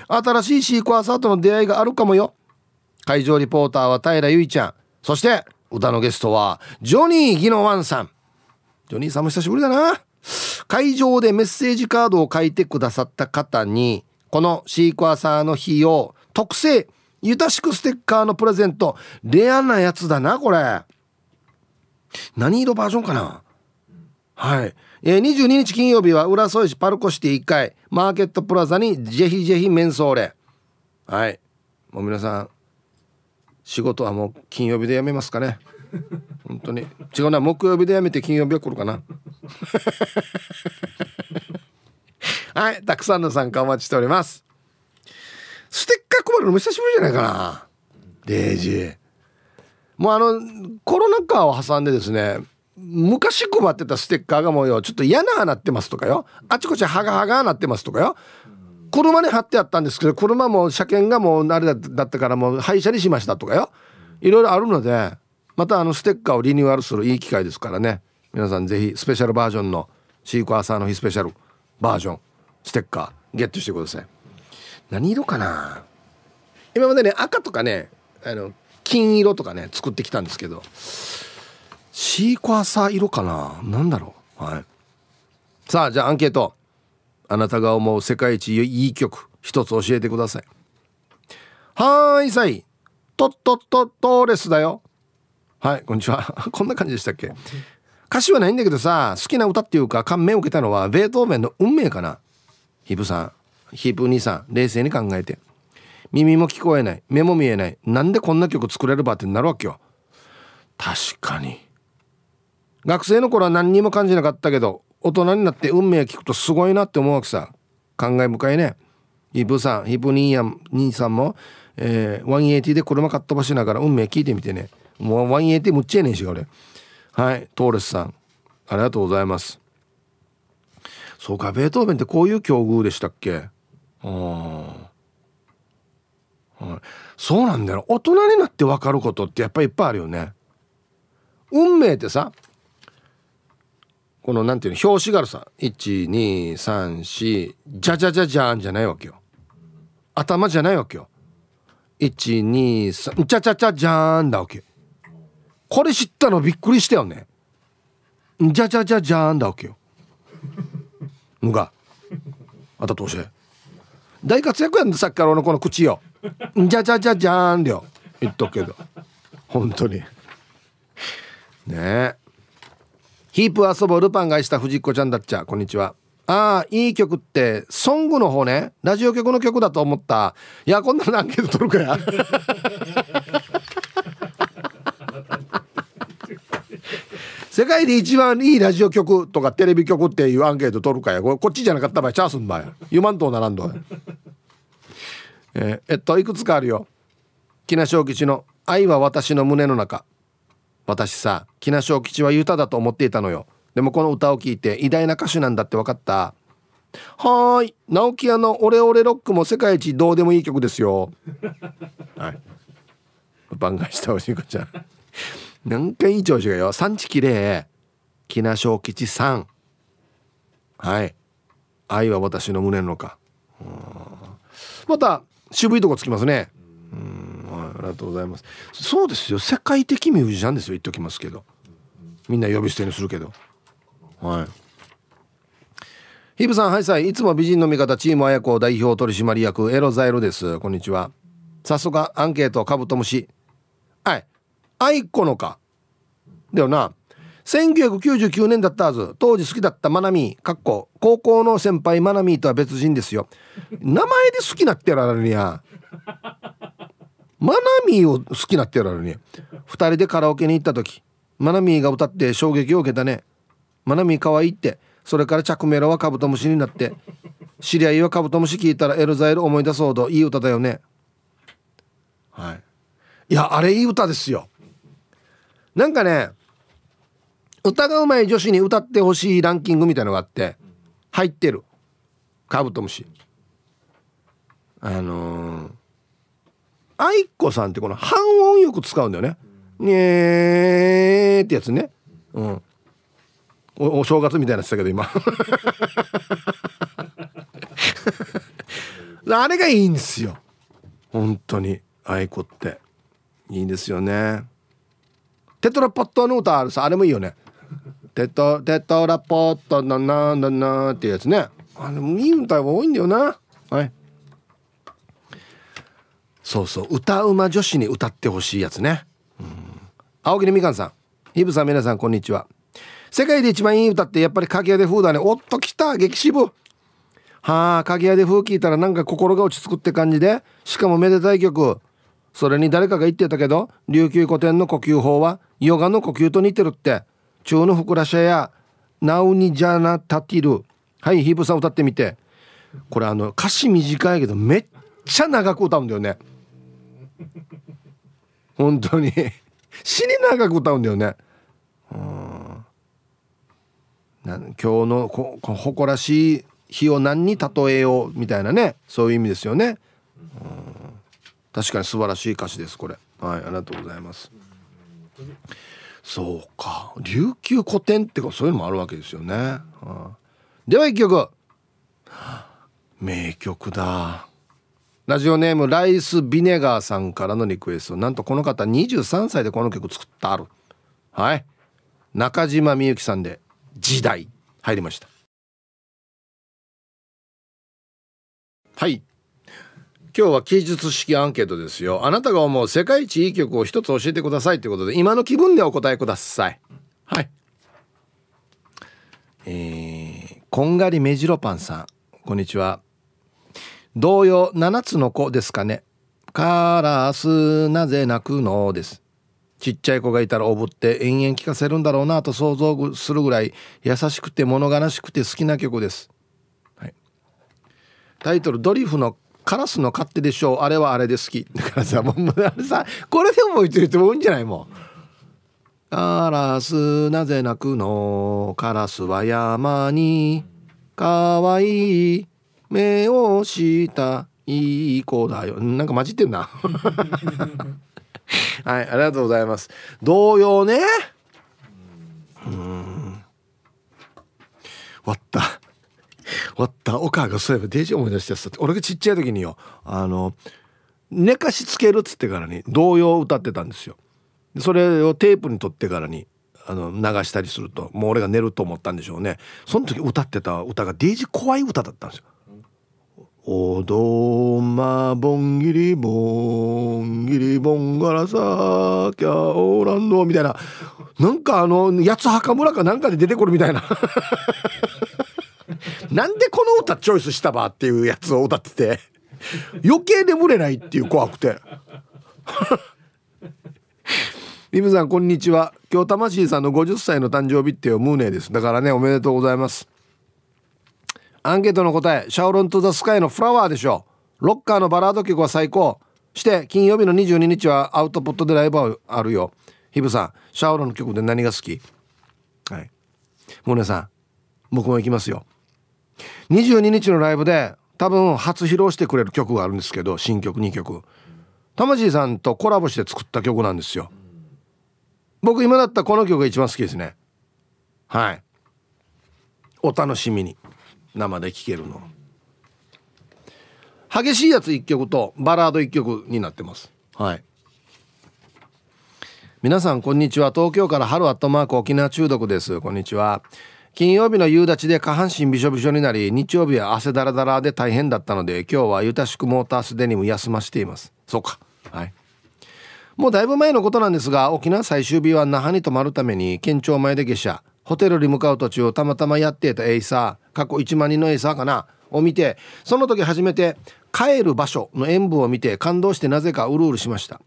新しいシークワーサーとの出会いがあるかもよ。会場リポーターは平ゆいちゃん。そして歌のゲストはジョニー・ギノワンさん。ジョニーさんも久しぶりだな。会場でメッセージカードを書いてくださった方にこのシークワーサーの日を特製ゆたしくステッカーのプレゼント。レアなやつだなこれ。何色バージョンかな？はい、えー、22日金曜日は浦添市パルコシティ1階マーケットプラザにぜひぜひメンソーレはい。もう皆さん仕事はもう金曜日でやめますかね。本当に。違うな。木曜日でやめて金曜日は来るかな。*laughs* はい。たくさんの参加お待ちしております。ステッカー配るのも久しぶりじゃないかな。デイジー。もうあのコロナ禍を挟んでですね昔配ってたステッカーがもうよちょっと嫌ななってますとかよ。あちこちハガハガなってますとかよ。車に貼ってあったんですけど車も車検がもうあれだったからもう廃車にしましたとかよ。いろいろあるのでまたあのステッカーをリニューアルするいい機会ですからね。皆さんぜひスペシャルバージョンのシークワーサーの日スペシャルバージョンステッカーゲットしてください。何色かな？今までね赤とかねあの金色とかね作ってきたんですけどシークワーサー色かな？何だろう？はい。さあじゃあアンケート。あなたが思う世界一いい曲一つ教えてください。はーいさい。トットットトーレスだよ。はいこんにちは。*laughs* こんな感じでしたっけ？歌詞はないんだけどさ好きな歌っていうか感銘を受けたのはベートーベンの運命かな？ヒブさんヒープ兄さん冷静に考えて。耳も聞こえない目も見えないなんでこんな曲作れるばってなるわけよ。確かに。学生の頃は何にも感じなかったけど大人になって運命を聞くとすごいなって思うわけさ。感慨深いね。ヒープさんヒープ兄や兄さんも、えー、180で車かっ飛ばしながら運命聞いてみてね。もう180むっちゃえねえし俺。はい。トーレスさん。ありがとうございます。そうかベートーベンってこういう境遇でしたっけ？はい、そうなんだよ。大人になって分かることってやっぱりいっぱいあるよね。運命ってさこのなんていうの表紙があるさ。1234じゃじゃじゃじゃんじゃないわけよ。頭じゃないわけよ。123ちゃちゃちゃじゃんだわけこれ知ったのびっくりしたよね。じゃじゃじゃじゃんだわけよ。ぬがあたとおし大活躍やんさっきから俺のこの口よ。じゃじゃじゃじゃーんだよ。言っとくけど。本当に。ね。えヒープ遊ぼうルパンがした藤子ちゃんだっちゃ。こんにちは。ああいい曲ってソングの方ね。ラジオ局の曲だと思った。いやこんなのアンケート取るかや。世界で一番いいラジオ局とかテレビ局っていうアンケート取るかやこっちじゃなかった場合チャースんばや言わんとならんどえー、えっといくつかあるよ。木梨小吉の「愛は私の胸の中」私さ木梨小吉は歌だと思っていたのよ。でもこの歌を聴いて偉大な歌手なんだって分かった。はーい。直木屋の「オレオレロック」も世界一どうでもいい曲ですよ。はい。番外したおしいこちゃ。んなんかいい調子がよ。産地きれ。い木梨小吉さん。はい。愛は私の胸のかまた渋いとこつきますね。うん。はい。ありがとうございます。そうですよ。世界的ミュージシャンですよ。言っときますけど。みんな呼び捨てにするけど。はい。ヒブさんはいさいいつも美人の味方チーム綾子代表取締役。エロザイロです。こんにちは。早速アンケートカブトムシはい。愛子のか？だよな。1999年だったはず。当時好きだったマナミかっこ高校の先輩マナミとは別人ですよ。名前で好きなってやられるにゃマナミーを好きなってやられるに2人でカラオケに行った時マナミが歌って衝撃を受けたね。マナミー可愛いって。それから着メロはカブトムシになって。知り合いはカブトムシ聞いたらエルザエル思い出そうといい歌だよね。はい。いやあれいい歌ですよ。なんかね歌がうまい女子に歌ってほしいランキングみたいのがあって入ってるカブトムシあのー、愛子さんってこの半音よく使うんだよね。にえーってやつね。うん。お正月みたいなってたけど今。*laughs* あれがいいんですよ。本当に愛子っていいんですよね。テトラポットの歌あるさあれもいいよね。テトテトラポットのなななっていうやつね。あれもいい歌が多いんだよな。はい。そうそう。歌うま女子に歌ってほしいやつね、うん、青木みかんさん。ヒブさん皆さんこんにちは。世界で一番いい歌ってやっぱり鍵屋で風だね。おっと来た激渋。はあ鍵屋で風聞いたらなんか心が落ち着くって感じで。しかもめでたい曲。それに誰かが言ってたけど琉球古典の呼吸法はヨガの呼吸と似てるって。中のふくらしゃやナウニジャナタティル。はいヒブさん歌ってみて。これあの歌詞短いけどめっちゃ長く歌うんだよね。本当に。死に長く歌うんだよね。うん。今日のこ誇らしい日を何に例えよう？みたいなね。そういう意味ですよね。うん。確かに素晴らしい歌詞ですこれ。はいありがとうございます。そうか。琉球古典ってかそういうのもあるわけですよね、うん、では一曲。名曲だ。ラジオネームライスビネガーさんからのリクエスト。なんとこの方23歳でこの曲作ったある。はい。中島みゆきさんで「時代」入りました。はい。今日は記述式アンケートですよあなたが思う世界一いい曲を一つ教えてくださいということで今の気分でお答えくださいはいえー、こんがりめじろパンさんこんにちは同様7つの子ですかね。カラスなぜ泣くのです。ちっちゃい子がいたらおぶって延々聞かせるんだろうなと想像するぐらい優しくて物悲しくて好きな曲です。はい、タイトル「ドリフのカラスの勝手でしょう。あれはあれで好き」だからさもうあれさこれでも言ってる人多いんじゃない？もう。カラスなぜ泣くの？カラスは山にかわいい目をしたいい子だよ。なんか混じってんな。*laughs* はいありがとうございます。同様ね。うん。割った。割ったお母がそういえばデジ思い出してた俺がちっちゃい時によあの寝かしつけるっつってからに童謡を歌ってたんですよ。それをテープに取ってからにあの流したりするともう俺が寝ると思ったんでしょうね。その時歌ってた歌がデイジ怖い歌だったんですよ。おどまぼんぎりぼんぎりぼんがらさきゃおらんのみたいな。なんかあの八つ墓村かなんかで出てくるみたいな。*laughs* なんでこの歌チョイスしたばっていうやつを歌ってて余計眠れないっていう怖くて。リムさんこんにちは。今日魂さんの50歳の誕生日っていうムーネです。だからねおめでとうございます。アンケートの答えシャオロン・ト・ザ・スカイのフラワーでしょロッカーのバラード曲は最高。して金曜日の22日はアウトプットでライブあるよ。ヒブさんシャオロンの曲で何が好き？はい。モネさん僕も行きますよ。22日のライブで多分初披露してくれる曲があるんですけど新曲2曲。魂さんとコラボして作った曲なんですよ。僕今だったらこの曲が一番好きですね。はい。お楽しみに。生で聴けるの。激しいやつ1曲とバラード1曲になってます。はい。皆さんこんにちは。東京から春アットマーク沖縄中毒です。こんにちは。金曜日の夕立で下半身びしょびしょになり日曜日は汗だらだらで大変だったので今日はゆたしくモータースデニム休ましています。そうか。はい。もうだいぶ前のことなんですが沖縄最終日は那覇に泊まるために県庁前で下車。ホテルに向かう途中たまたまやっていたエイサー過去1万人のエイサーかなを見てその時初めて帰る場所の演舞を見て感動してなぜかうるうるしました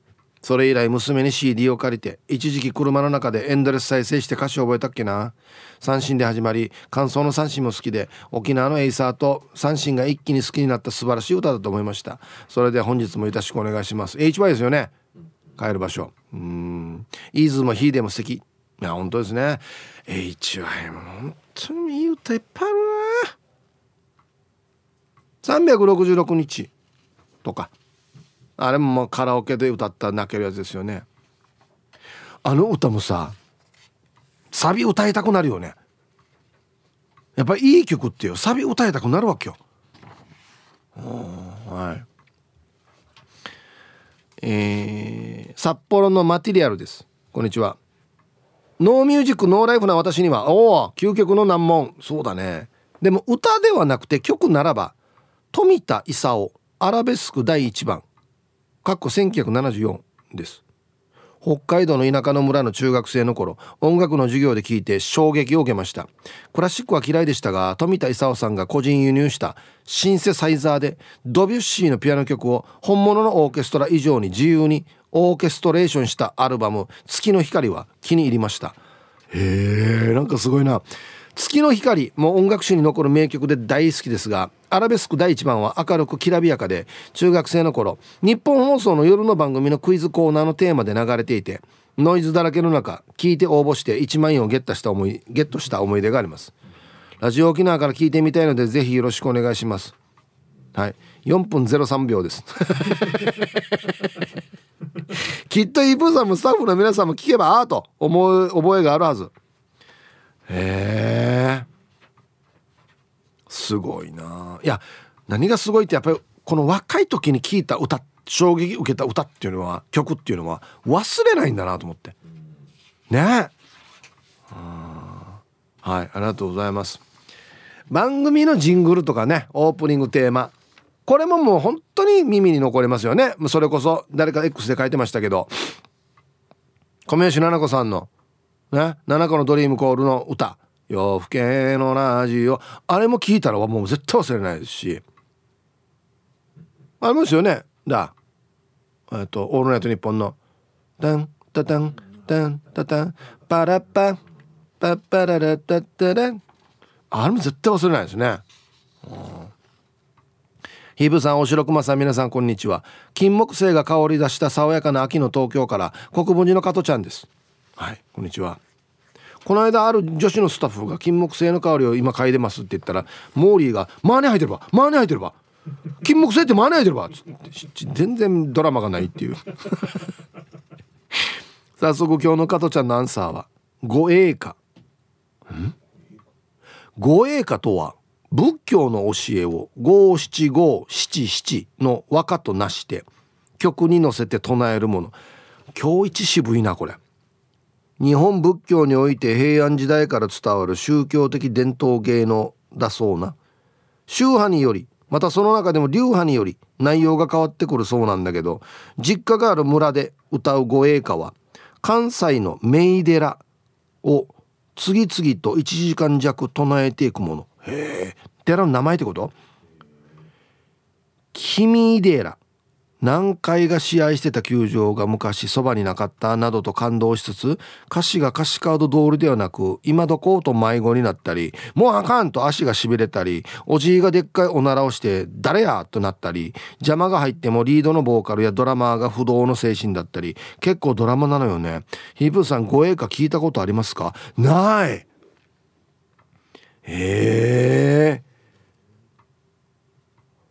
それ以来娘に CD を借りて一時期車の中でエンドレス再生して歌詞を覚えたっけな。三線で始まり間奏の三線も好きで沖縄のエイサーと三線が一気に好きになった素晴らしい歌だと思いました。それで本日もよろしくお願いします。HY ですよね。帰る場所。うん。イーズもヒーでも素敵。いや本当ですね。HY も本当にいい歌いっぱいあるな366日とか。あれもカラオケで歌った泣けるやつですよね。あの歌もさサビ歌いたくなるよね。やっぱりいい曲ってよサビ歌いたくなるわけよ。はい。えー、札幌のマテリアルです。こんにちは。ノーミュージックノーライフな私にはおお究極の難問。そうだね。でも歌ではなくて曲ならば富田勲アラベスク第1番。かっこ1974です。北海道の田舎の村の中学生の頃音楽の授業で聞いて衝撃を受けました。クラシックは嫌いでしたが富田勲さんが個人輸入したシンセサイザーでドビュッシーのピアノ曲を本物のオーケストラ以上に自由にオーケストレーションしたアルバム「月の光」は気に入りました。へえんかすごいな。月の光も音楽史に残る名曲で大好きですがアラベスク第1番は明るくきらびやかで中学生の頃日本放送の夜の番組のクイズコーナーのテーマで流れていてノイズだらけの中聞いて応募して1万円をゲットした思いゲットした思い出があります。ラジオ沖縄から聞いてみたいのでぜひよろしくお願いします。はい。4分03秒です。*laughs* きっとイープーさんもスタッフの皆さんも聞けばああと思う覚えがあるはず。へえすごいな。いや何がすごいってやっぱりこの若い時に聞いた歌衝撃受けた歌っていうのは曲っていうのは忘れないんだなと思って。ね。はいありがとうございます。番組のジングルとかねオープニングテーマ。これももう本当に耳に残りますよね。それこそ誰か X で書いてましたけど。米吉七子さんのね。七子のドリームコールの歌。夜更けのラジオ。あれも聞いたらもう絶対忘れないですし。ありますよね。だ。えっと「オールナイトニッポン」の「タンタタンタンタタン。パラッパ。パッパララタタラン」あれも絶対忘れないですね。ヒブさん、おしろくまさん、皆さん、こんにちは。金木犀が香り出した爽やかな秋の東京から、国分寺の加トちゃんです。はい、こんにちは。この間ある女子のスタッフが金木犀の香りを今嗅いでますって言ったらモーリーが「マーネ入ってるわマーネ入ってるわ。金木犀ってマーネ入ってるわ」全然ドラマがないっていう。*laughs* 早速今日の加トちゃんのアンサーは「護衛歌」護衛歌とは仏教の教えを五七五七七の和歌となして曲に乗せて唱えるもの。今日一渋いなこれ。日本仏教において平安時代から伝わる宗教的伝統芸能だそうな。宗派によりまたその中でも流派により内容が変わってくるそうなんだけど実家がある村で歌う護衛歌は関西の名寺を次々と1時間弱唱えていくもの。へえ寺の名前ってこと？君寺。南海が試合してた球場が昔そばになかったなどと感動しつつ歌詞が歌詞カード通りではなく今どこと迷子になったりもうあかんと足がしびれたりおじいがでっかいおならをして誰やとなったり邪魔が入ってもリードのボーカルやドラマーが不動の精神だったり結構ドラマなのよね。ヒープーさん護衛歌聞いたことありますか？ない。へえ。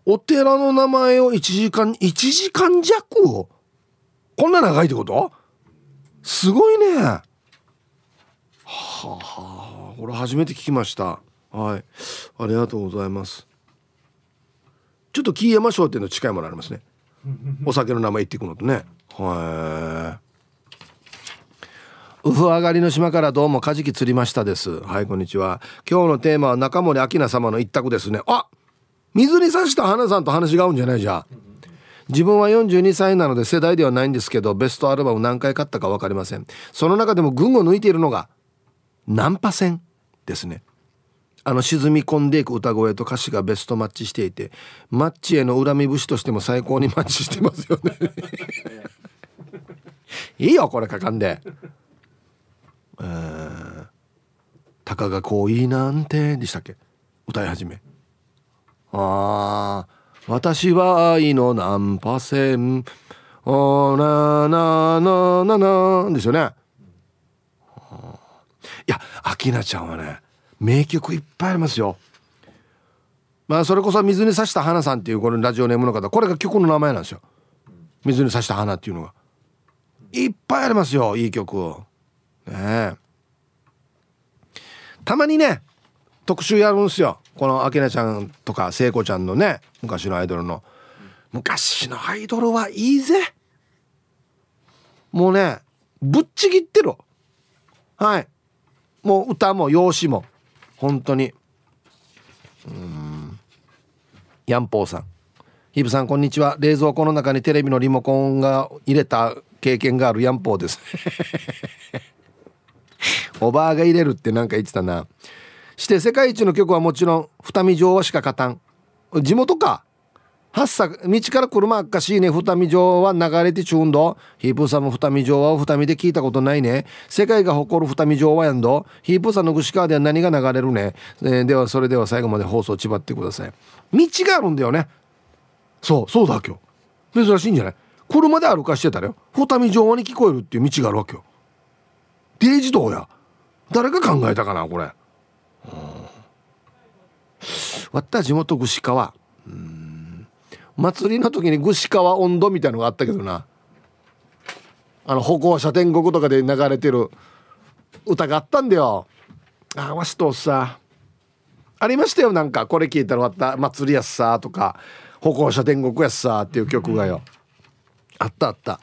お寺の名前を1時間1時間弱をこんな長いってこと？すごいね。はあこれ初めて聞きました。はい。ありがとうございます。ちょっと木山商店の近いものありますね。*laughs* お酒の名前言っていくのとね。はい。ウフ上がりの島からどうもカジキ釣りましたです。はいこんにちは。今日のテーマは中森明菜様の一択ですね。あっ水に刺した花さんと話が合うんじゃないじゃ自分は42歳なので世代ではないんですけどベストアルバム何回買ったか分かりません。その中でも群を抜いているのがナンパ戦ですね。あの沈み込んでいく歌声と歌詞がベストマッチしていてマッチへの恨み節としても最高にマッチしてますよね。*laughs* いいよこれかかんで。えー、たかがこういいなんてでしたっけ？歌い始め。ああ私は愛のナンパ船おなななななですよね。いやアキナちゃんはね名曲いっぱいありますよ。まあそれこそ水に刺した花さんっていうこのラジオネームの方これが曲の名前なんですよ。水に刺した花っていうのが。いっぱいありますよいい曲ねたまにね特集やるんですよ。この明菜ちゃんとか聖子ちゃんのね昔のアイドルの昔のアイドルはいいぜ。もうねぶっちぎってるはい。もう歌も容姿も本当に。うん。ヤンポーさん。ヒブさんこんにちは。冷蔵庫の中にテレビのリモコンが入れた経験があるヤンポーです。*laughs* おばあが入れるって何か言ってたな。して世界一の曲はもちろん二見城はしか勝たん。地元か。はっさ道から車あっかしいね。二見城は流れてちゅうんど。ヒープーさんも二見城は二見で聞いたことないね。世界が誇る二見城はやんど。ヒープーさんの串川では何が流れるね、えー、ではそれでは最後まで放送ちばってください。道があるんだよね。そうそうだ今日珍しいんじゃない？車で歩かしてたらよ。二見城に聞こえるっていう道があるわけよ。デイジ道や。誰が考えたかなこれ。わった地元串川。うん。祭りの時に串川温度みたいのがあったけどな。あの歩行者天国とかで流れてる歌があったんだよ。あわしとさありましたよなんか。これ聞いたらわった祭りやっさとか歩行者天国やっさっていう曲がよ。あったあった。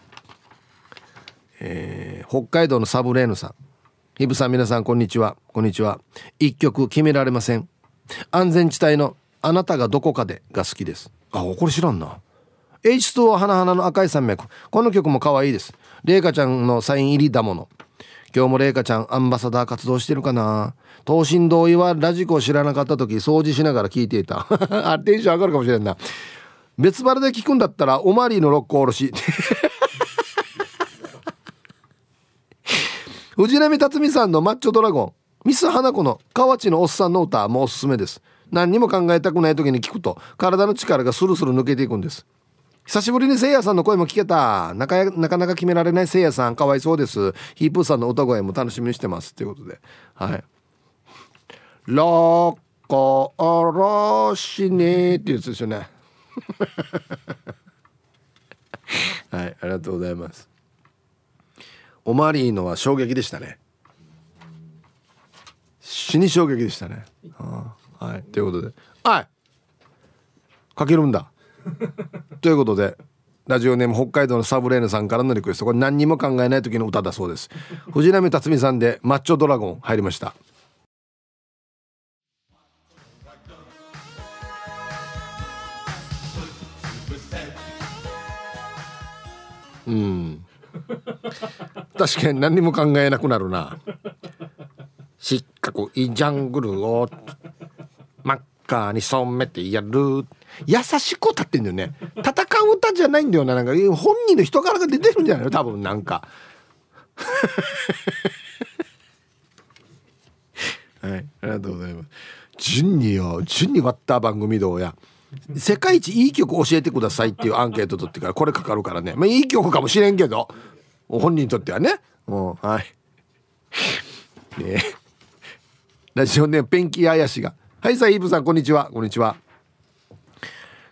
えー、北海道のサブレーヌさん。ヒブさん皆さんこんにちは。こんにちは。一曲決められません。安全地帯のあなたがどこかでが好きです。あこれ知らんな。H2O 花々の赤い山脈。この曲も可愛いです。麗華ちゃんのサイン入りだもの。今日も麗華ちゃんアンバサダー活動してるかな。等身同意はラジコを知らなかった時掃除しながら聞いていた。*laughs* あテンション上がるかもしれんな。別腹で聞くんだったらおまりの六甲おろし。*laughs* 藤波辰巳さんのマッチョドラゴン。ミス花子の河内のおっさんの歌もおすすめです。何にも考えたくない時に聞くと体の力がスルスル抜けていくんです。久しぶりにせいやさんの声も聞けた。なかなかなか決められないせいやさん。かわいそうです。ヒープーさんの歌声も楽しみにしてます。ということで。はい「ロッコおろしに」っていうやつですよね。*laughs* はいありがとうございます。オマリーのは衝撃でしたね。死に衝撃でしたね、はい。ということで。はい。かけるんだ。*laughs* ということでラジオネーム北海道のサブレーヌさんからのリクエスト。これ何にも考えない時の歌だそうです。*laughs* 藤波辰巳さんでマッチョドラゴン入りました。うん。*laughs* 確かに何にも考えなくなるな。しっかくいジャングルを真っ赤に染めてやる。優しく歌ってんだよね。戦う歌じゃないんだよな。なんか本人の人柄が出てるんじゃないの？多分なんか。*laughs* はい。ありがとうございます。順によ順に割った番組どうや。世界一いい曲教えてくださいっていうアンケート取ってからこれかかるからね。まあいい曲かもしれんけど。本人にとってはね。うんはい。ね。ラジオネームペンキーあやしが。はいさあイーブさんこんにちは。こんにちは。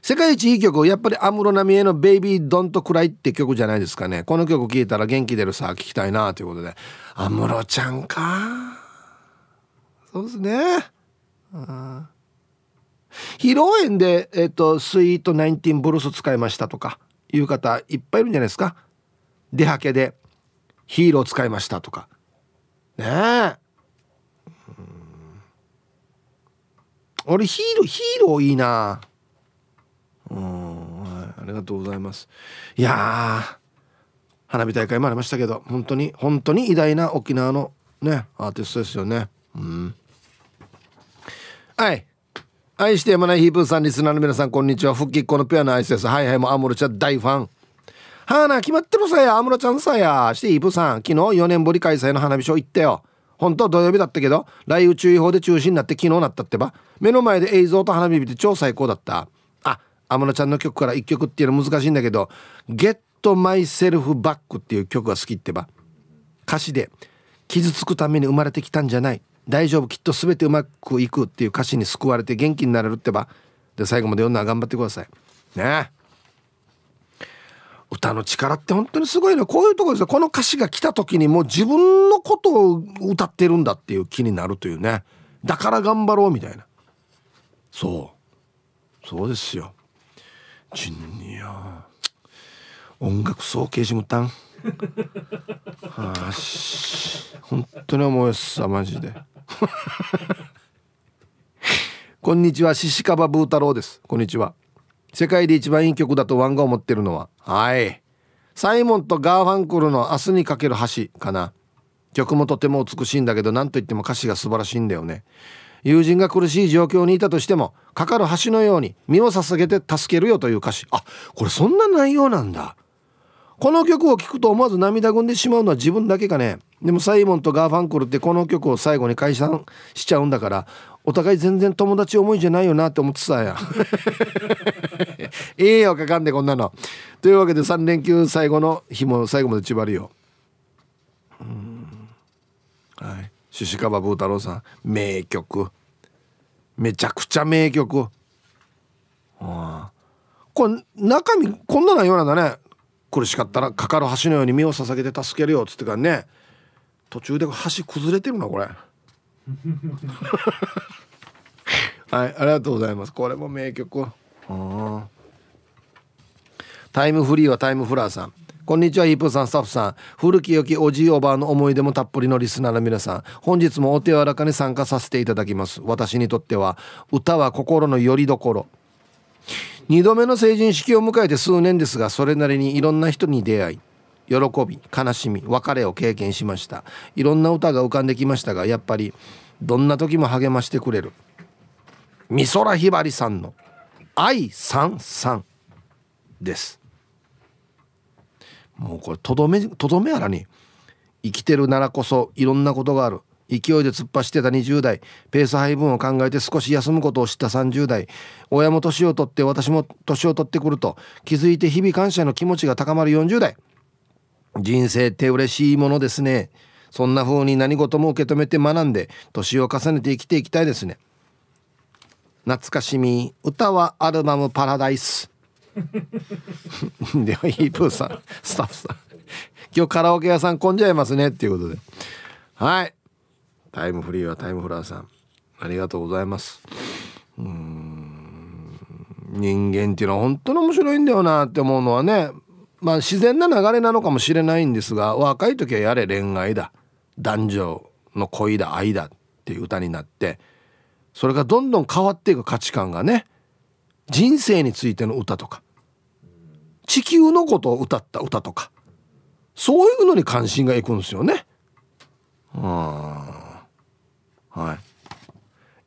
世界一いい曲やっぱり安室奈美恵の「ベイビードントクライ」って曲じゃないですかね。この曲聴いたら元気出るさ聞きたいなということで。安室ちゃんか。そうですね。あ披露宴で、えっ、ー、と、スイートナインティンブルース使いましたとかいう方いっぱいいるんじゃないですか。出はけでヒーロー使いましたとか。ねえ。俺ヒーロー、ヒーローいいな。うん、はい、ありがとうございます。いや花火大会もありましたけど、本当に、本当に偉大な沖縄のね、アーティストですよね。うん。はい。愛してやまないヒープーさんリスナーの皆さんこんにちは復帰っ子のペアのアイスですはいはいもうアムロちゃん大ファンはあな決まってるさやアムロちゃんさやしてヒープーさん昨日4年ぶり開催の花火ショー行ったよ本当は土曜日だったけど雷雨注意報で中止になって昨日なったってば。目の前で映像と花火見て超最高だった。あアムロちゃんの曲から1曲っていうの難しいんだけど「Get Myself Back」っていう曲が好きってば。歌詞で「傷つくために生まれてきたんじゃない。大丈夫きっと全てうまくいくっていう歌詞に救われて元気になれるってば。で最後まで読んだら頑張ってください。ね。え歌の力って本当にすごいねこういうとこですよ。この歌詞が来た時にもう自分のことを歌ってるんだっていう気になるというね。だから頑張ろうみたいな。そう。そうですよ。ジュニア。音楽総計しむたんはし本当に思いますさマジで。こんにちはシシカバブー太郎です。こんにちは。世界で一番いい曲だとワンが思ってるのは。はい。サイモンとガーファンクルの「明日にかける橋」かな。曲もとても美しいんだけど何といっても歌詞が素晴らしいんだよね。友人が苦しい状況にいたとしてもかかる橋のように身を捧げて助けるよという歌詞。あこれそんな内容なんだ。この曲を聴くと思わず涙ぐんでしまうのは自分だけかね。でもサイモンとガーファンクルってこの曲を最後に解散しちゃうんだからお互い全然友達思いじゃないよなって思ってたや。ええよかかんでこんなの。というわけで3連休最後の日も最後まで縛るよ。はい。シシカバブー太郎さん。名曲。めちゃくちゃ名曲。あこれ中身こんな内容なんだね。苦しかったらかかる橋のように身を捧げて助けるよっつってからね途中で橋崩れてるなこれ *laughs* はいありがとうございますこれも名曲タイムフリーはタイムフラーさんこんにちは、ヒープさん、スタッフさん。古き良きおじいおばあの思い出もたっぷりのリスナーの皆さん。本日もお手柔らかに参加させていただきます。私にとっては、歌は心の拠り所。2度目の成人式を迎えて数年ですがそれなりにいろんな人に出会い喜び悲しみ別れを経験しました。いろんな歌が浮かんできましたがやっぱりどんな時も励ましてくれる。美空ひばりさんの「愛三三」です。もうこれとどめとどめやらに生きてるならこそいろんなことがある。勢いで突っ走ってた20代。ペース配分を考えて少し休むことを知った30代。親も年を取って私も年を取ってくると気づいて日々感謝の気持ちが高まる40代。人生って嬉しいものですね。そんな風に何事も受け止めて学んで年を重ねて生きていきたいですね。懐かしみ。歌はアルバムパラダイス。*laughs* ではヒープーさんスタッフさん。今日カラオケ屋さん混んじゃいますね。っていうことで。はい。タイムフリーはタイムフラーさん。ありがとうございます。うん。人間っていうのは本当に面白いんだよなって思うのはね。まあ自然な流れなのかもしれないんですが若い時はやれ恋愛だ。男女の恋だ愛だっていう歌になってそれがどんどん変わっていく価値観がね人生についての歌とか地球のことを歌った歌とかそういうのに関心がいくんですよね。うん。はい。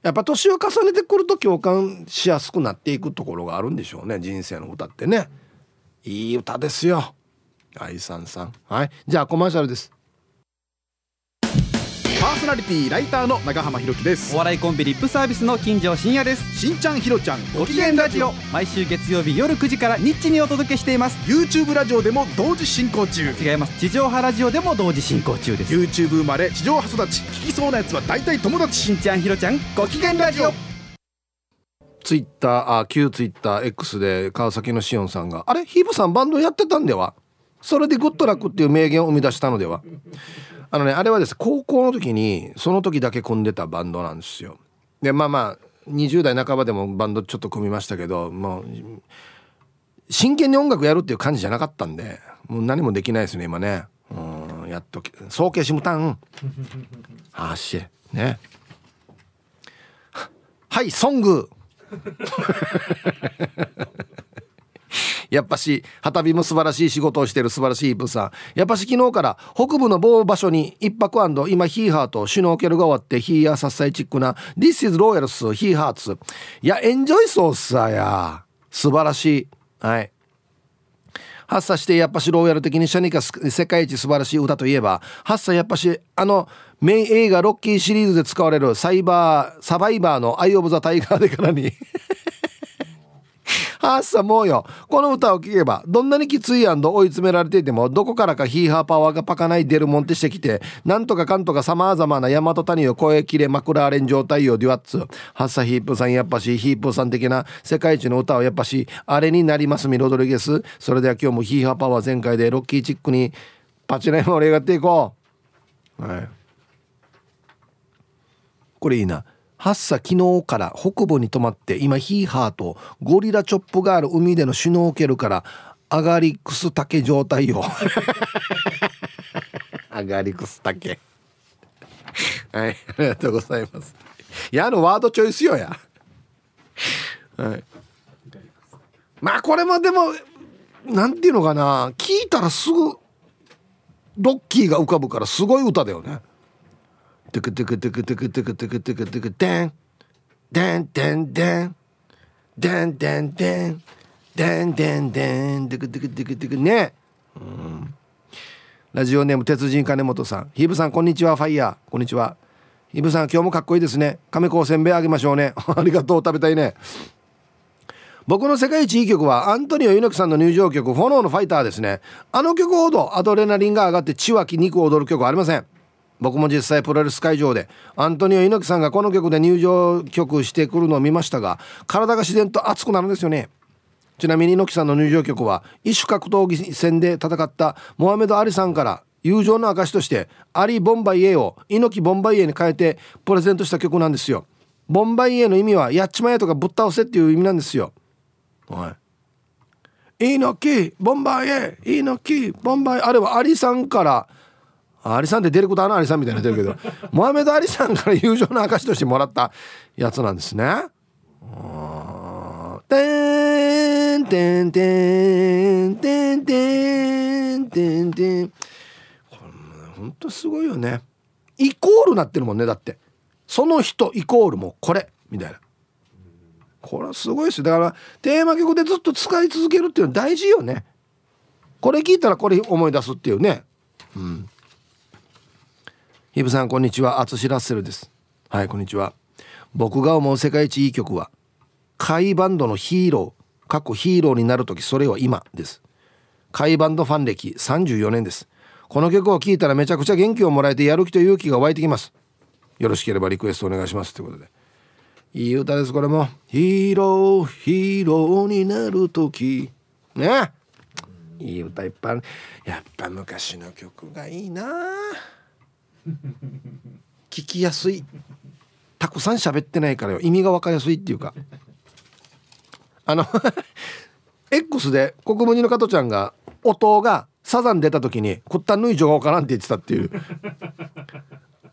やっぱ年を重ねてくると共感しやすくなっていくところがあるんでしょうね。人生の歌ってね。いい歌ですよ。愛さんさん。はい。じゃあコマーシャルです。パーソナリティライターの長浜ひ樹です。お笑いコンビリップサービスの金城真也です。しんちゃんひろちゃんご機嫌ラジオ。毎週月曜日夜9時からニッチにお届けしています。YouTube ラジオでも同時進行中。違います。地上波ラジオでも同時進行中です。YouTube 生まれ地上波育ち。聞きそうなやつは大体友達。しんちゃんひろちゃんご機嫌ラジオ。ツイッターあ旧ツイッター X で川崎のしおんさんが「あれ？ヒープさんバンドやってたんでは?」それでグッドラックっていう名言を生み出したのでは？あのねあれはです高校の時にその時だけ組んでたバンドなんですよ。でまあまあ20代半ばでもバンドちょっと組みましたけどもう真剣に音楽やるっていう感じじゃなかったんでもう何もできないですね今ね。うんやっと総計しむたんあしね。はいソング。*laughs* やっぱし、旗火も素晴らしい仕事をしてる素晴らしいイーさん。やっぱし昨日から北部の某場所に一泊今ヒーハーとシュノーケルが終わってヒーヤーサッサイチックな This is Royals ヒーハーツ。いや、エンジョイソーさや。素晴らしい。はい。発作してやっぱしローヤル的にシャニカ世界一素晴らしい歌といえば発作やっぱしあのメイン映画ロッキーシリーズで使われるサイバーサバイバーのアイ・オブ・ザ・タイガーでからにあっさもうよこの歌を聴けばどんなにきつい追い詰められていてもどこからかヒーハーパワーがパカない出るもんってしてきてなんとかかんとかさまざまな大和谷を越えきれまくられん状態よデュアッツハッサヒープさんやっぱしヒープさん的な世界一の歌をやっぱしあれになりますミロドリゲス。それでは今日もヒーハーパワー全開でロッキーチックにパチナイ盛り上がっていこうはい。これいいなハッサ昨日から北部に泊まって今ヒーハーとゴリラチョップがある海でのシュノーケルからアガリクス竹状態よ *laughs* アガリクス竹。はいありがとうございます。いやあのワードチョイスよや。はい。まあこれもでもなんていうのかな。聞いたらすぐロッキーが浮かぶからすごい歌だよね。トゥクトゥクトゥクトゥクトゥクトゥクトゥクトゥクデンデンデンデンデンデンデンデンデンデントゥクトゥクトゥクトゥクねうんラジオネーム鉄人金本さんヒブさんこんにちはファイヤーこんにちはヒブさん今日もかっこいいですね亀子せんべいあげましょうねありがとう食べたいね僕の世界一いい曲はアントニオ猪木さんの入場曲「炎のファイター」ですねあの曲ほどアドレナリンが上がって血湧き肉を踊る曲はありません僕も実際プロレス会場でアントニオ猪木さんがこの曲で入場曲してくるのを見ましたが体が自然と熱くなるんですよね。ちなみに猪木さんの入場曲は異種格闘技戦で戦ったモハメド・アリさんから友情の証としてアリ・ボンバイエを猪木ボンバイエに変えてプレゼントした曲なんですよ。ボンバイエの意味はやっちまえとかぶっ倒せっていう意味なんですよ。はい。猪木ボンバイエ猪木ボンバイエあれはアリさんからアリさんって出ることあの？アリさんみたいになってるけど *laughs* モハメド・アリさんから友情の証としてもらったやつなんですね。てんてんてんてんてんてんてんこれほんとすごいよね。イコールなってるもんねだってその人イコールもこれみたいな。これはすごいですよだからテーマ曲でずっと使い続けるっていうのは大事よね。これ聞いたらこれ思い出すっていうね。うんヒブさんこんにちは。アツシラッセルです。はいこんにちは。僕が思う世界一いい曲はカイバンドのヒーロー過去ヒーローになる時それは今です。カイバンドファン歴34年です。この曲を聴いたらめちゃくちゃ元気をもらえてやる気と勇気が湧いてきます。よろしければリクエストお願いしますということで。いい歌ですこれも。ヒーローヒーローになる時。ね。いい歌いっぱいやっぱ昔の曲がいいな。聞きやすい。たくさん喋ってないからよ。意味が分かりやすいっていうか。あの *laughs* X で国分寺の加トちゃんが音がサザン出た時に「こったんぬいじょが分からん」って言ってたっていう。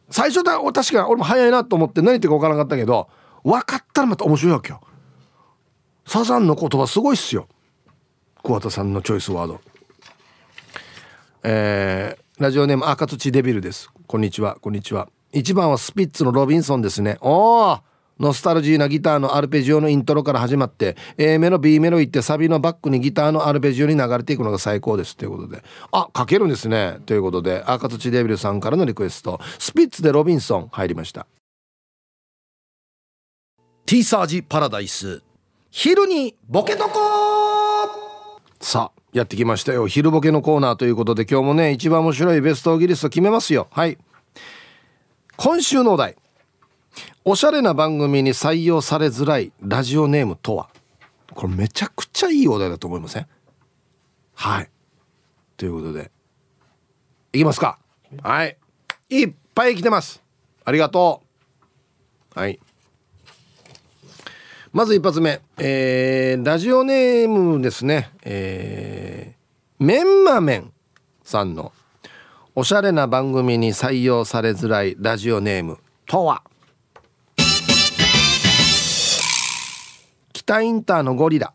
最初だ確かに俺も早いなと思って何言ってか分からなかったけど分かったらまた面白いわけよ。サザンの言葉すごいっすよ。桑田さんのチョイスワード。えー、ラジオネーム赤土デビルです。こんにちは。こんにちは。1番はスピッツのロビンソンですね。おおノスタルジーなギターのアルペジオのイントロから始まって A メロ B メロ行ってサビのバックにギターのアルペジオに流れていくのが最高です。ということで。あ書けるんですね。ということで赤土デビルさんからのリクエスト。スピッツでロビンソン入りました。ティーサージパラダイス。昼にボケとこさあやってきましたよ。昼ボケのコーナーということで今日もね一番面白いベストギリスト決めますよ。はい。今週のお題。おしゃれな番組に採用されづらいラジオネームとは。これめちゃくちゃいいお題だと思いません？はい。ということで。いきますか。はい。いっぱい来てます。ありがとう。はい。まず一発目、えー、ラジオネームですね、えー、メンマメンさんのおしゃれな番組に採用されづらいラジオネームとは？北インターのゴリラ。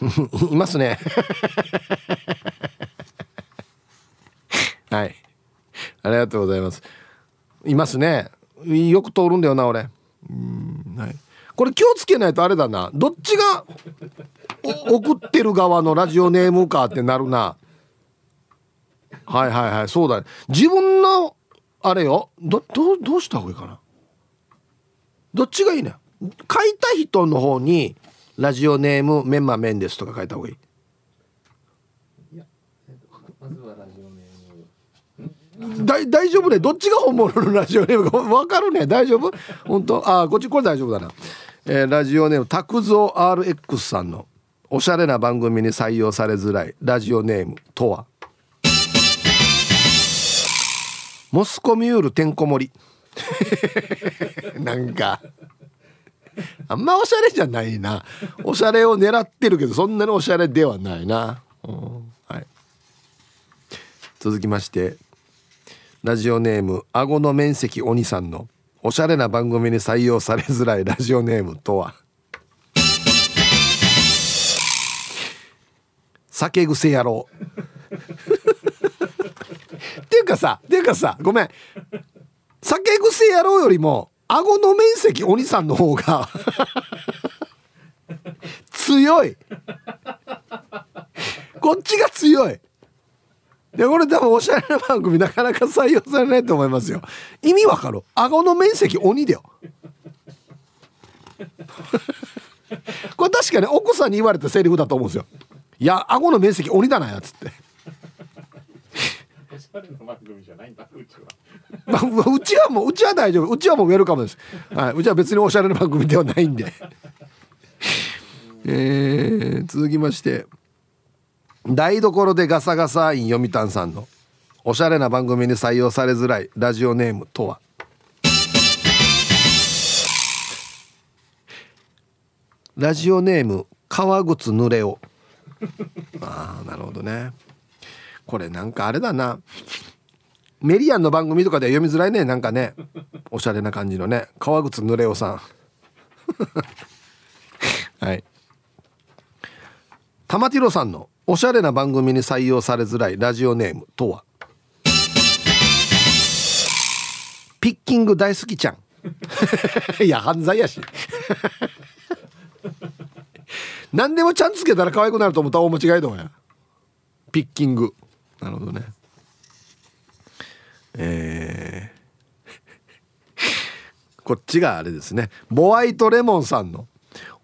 *laughs* いますね。はい。ありがとうございます。いますね。よく通るんだよな俺。うんはい。これ気をつけないとあれだな。どっちが送ってる側のラジオネームかってなるな。はいはいはい。そうだ、ね、自分のあれよ。どどどうした方がいいかな。どっちがいいね書いた人の方にラジオネームメンマメンですとか書いた方がいい。いやまずはラジオネーム。だ大丈夫ね。どっちが本物のラジオネームか分かるね。大丈夫？本当？あこっちこれ大丈夫だな、えー、ラジオネーム拓蔵 RX さんのおしゃれな番組に採用されづらいラジオネームとは？モスコミュールてんこ盛り。*laughs* なんかあんまおしゃれじゃないな。おしゃれを狙ってるけどそんなにおしゃれではないな、うん、はい、続きましてラジオネーム顎の面積鬼さんのおしゃれな番組に採用されづらいラジオネームとは？酒癖野郎。*laughs* っていうかさっていうかさごめん。酒癖野郎よりも顎の面積鬼さんの方が強い。こっちが強い。でこれ多分おしゃれな番組なかなか採用されないと思いますよ。意味わかる？顎の面積鬼だよ。*laughs* これ確かに奥さんに言われたセリフだと思うんですよ。いや顎の面積鬼だなやつって。おしゃれな番組じゃないんだうちは。まあ、うちはもううちは大丈夫。うちはもうウェルカムです、はい、うちは別におしゃれな番組ではないんで。えー、続きまして台所でガサガサイン読谷さんのおしゃれな番組に採用されづらいラジオネームとは？ラジオネーム革靴濡れを。ああなるほどね。これなんかあれだな。メリアンの番組とかでは読みづらいね。なんかね。おしゃれな感じのね。革靴濡れおさん。*laughs* はい。玉ティロさんのおしゃれな番組に採用されづらいラジオネームとは？ピッキング大好きちゃん。*laughs* いや犯罪やし。*laughs* 何でもちゃんつけたら可愛くなると思ったら大間違いだわや。ピッキング。なるほどね。えー、*laughs* こっちがあれですね。ボワイトレモンさんの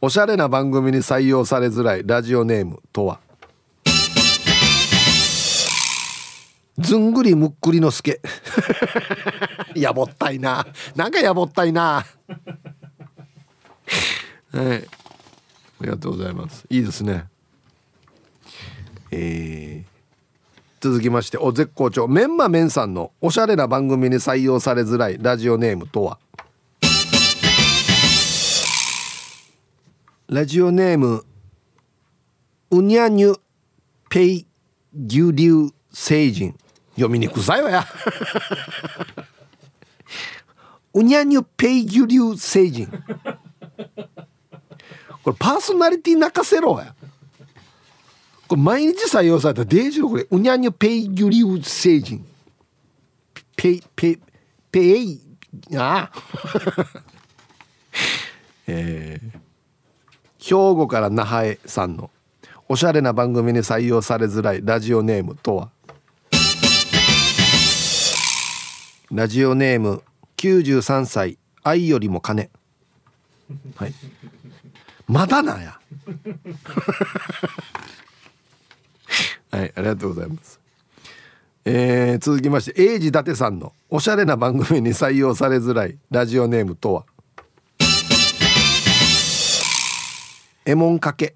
おしゃれな番組に採用されづらいラジオネームとは？ずんぐりむっくりのすけ。*laughs* やぼったいな。なんかやぼったいな。*laughs* はい。ありがとうございます。いいですね。えー、続きましてお絶好調。メンマメンさんのおしゃれな番組に採用されづらいラジオネームとは？ラジオネームうにゃにゅペイ牛流星人。読みにくさいわや。*laughs* うにゃにゅペイ牛流星人これパーソナリティ泣かせろや。これ毎日採用されたデージのこれうにゃにゅペイギュリュウ星人ペイペイペイああ。*laughs* えー、兵庫から那覇へさんのおしゃれな番組に採用されづらいラジオネームとは？ラジオネーム93歳愛よりも金。はい。まだなや。*laughs* はい、ありがとうございます。えー、続きまして英治伊達さんのおしゃれな番組に採用されづらいラジオネームとは。エモンかけ。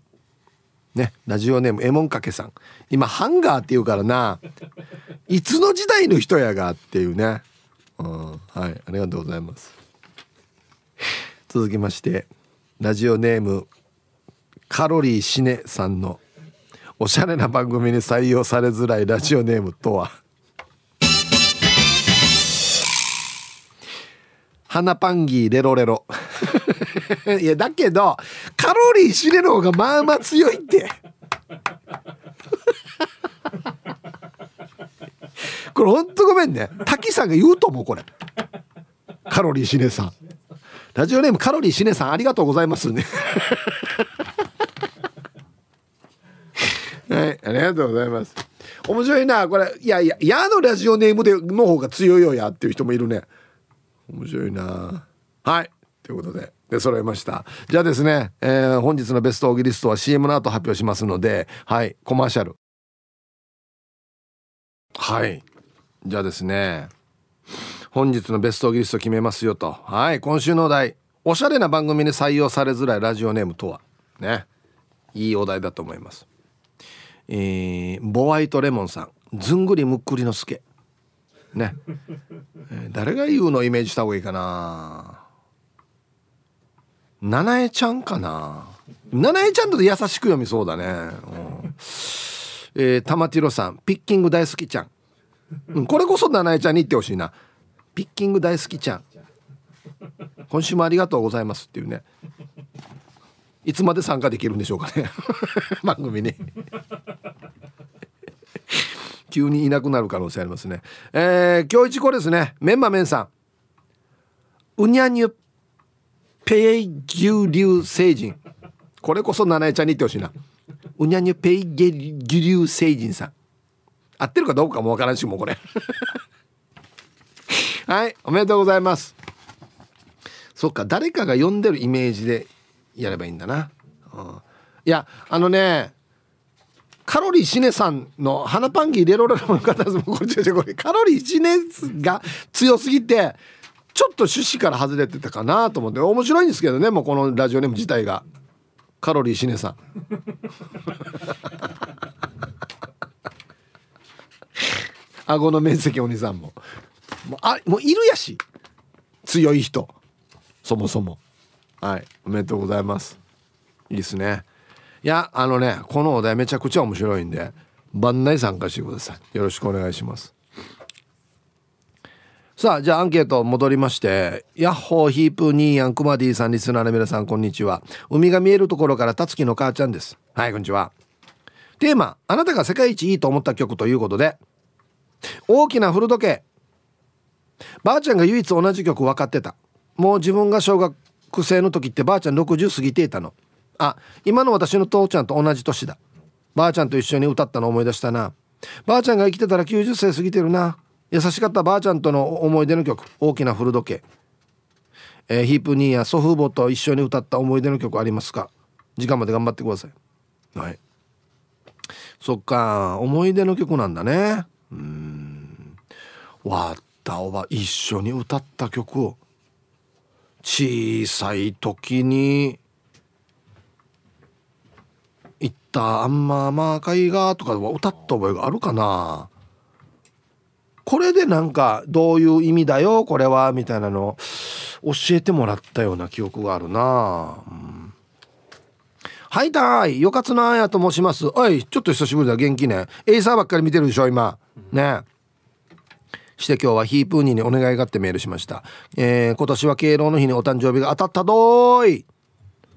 ねラジオネームエモンかけさん。今ハンガーって言うからな。いつの時代の人やがっていうね、はいありがとうございます。続きましてラジオネームカロリーシネさんのおしゃれな番組に採用されづらいラジオネームとは？花パンギーレロレロ。いやだけどカロリー知れの方がまあまあ強いって。これほんとごめんね滝さんが言うと思うこれカロリーしねさんラジオネームカロリーしねさんありがとうございますね *laughs* はい、ありがとうございます。面白いな、これ、いやいや、矢のラジオネームでの方が強いよやっていう人もいるね。面白いな。はい、ということで。で揃えましたじゃあですね、えー、本日のベストオーギリストは CM の後発表しますのではいコマーシャルはいじゃあですね本日のベストギリスト決めますよと。はい今週のお題。おしゃれな番組に採用されづらいラジオネームとは。ね。いいお題だと思います。えー、ボワイトレモンさん。ずんぐりむっくりのすけ。ね、えー、誰が言うのイメージした方がいいかな。七重ちゃんかな。七重ちゃんだと優しく読みそうだね、うん、えー、玉ティロさん。ピッキング大好きちゃん、うん、これこそ七重ちゃんに言ってほしいな。ピッキング大好きちゃん。今週もありがとうございますっていうね。いつまで参加できるんでしょうかね。*laughs* 番組に。*laughs* 急にいなくなる可能性ありますね。えー、今日一こですね。メンマメンさん。うにゃにゅペイギュリュ星人これこそ七重ちゃんに言ってほしいな。うにゃにゅペイゲリュ星人さん。合ってるかどうかもわからんしもうこれ。*laughs* はいおめでとうございます。そっか誰かが読んでるイメージでやればいいんだな、うん、いやあのねカロリーシネさんの花パンギーレロレロの方これこれカロリーシネが強すぎてちょっと趣旨から外れてたかなと思って面白いんですけどねもうこのラジオネーム自体が。カロリーシネさん。顎の面積お兄さんも。もうあもういるやし。強い人。そもそも。はい。おめでとうございます。いいですね。いやあのねこのお題めちゃくちゃ面白いんで番内参加してください。よろしくお願いします。さあじゃあアンケート戻りましてヤッホーヒープニーヤンクマディさんリスナーの皆さんこんにちは。海が見えるところからたつきの母ちゃんです。はいこんにちは。テーマあなたが世界一いいと思った曲ということで大きな古時計。ばあちゃんが唯一同じ曲分かってた。もう自分が小学生の時ってばあちゃん60過ぎていたの。あ今の私の父ちゃんと同じ年だ。ばあちゃんと一緒に歌ったの思い出したな。ばあちゃんが生きてたら90歳過ぎてるな。優しかったばあちゃんとの思い出の曲。大きな古時計、えー、ヒープニーや祖父母と一緒に歌った思い出の曲ありますか？時間まで頑張ってください。はい。そっか。思い出の曲なんだね。わったおば一緒に歌った曲を小さい時に行ったあんままあ海がとか歌った覚えがあるかな。これでなんかどういう意味だよこれはみたいなの教えてもらったような記憶があるな、うん、はいたいよかつなやと申します。おいちょっと久しぶりだ元気ね。エイサーばっかり見てるでしょ今。ね。して今日はヒープーニーにお願いがあってメールしました、えー、今年は敬老の日にお誕生日が当たったどーい。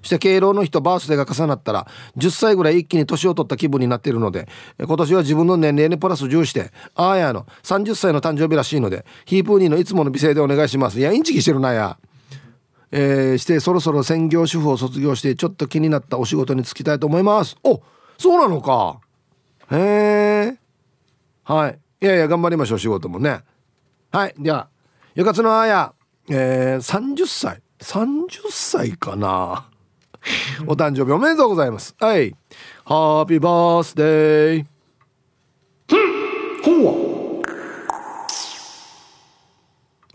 して敬老の日とバースデーが重なったら10歳ぐらい一気に年を取った気分になっているので今年は自分の年齢にプラス10してあーやの30歳の誕生日らしいのでヒープーニーのいつもの美声でお願いします。いやインチキしてるなや。えー、してそろそろ専業主婦を卒業してちょっと気になったお仕事に就きたいと思います。おそうなのか。へえはい。いやいや頑張りましょう仕事もね。はいではよかつのあやえー、30歳30歳かな。*laughs* お誕生日おめでとうございます。はい。ハッピーバースデーほ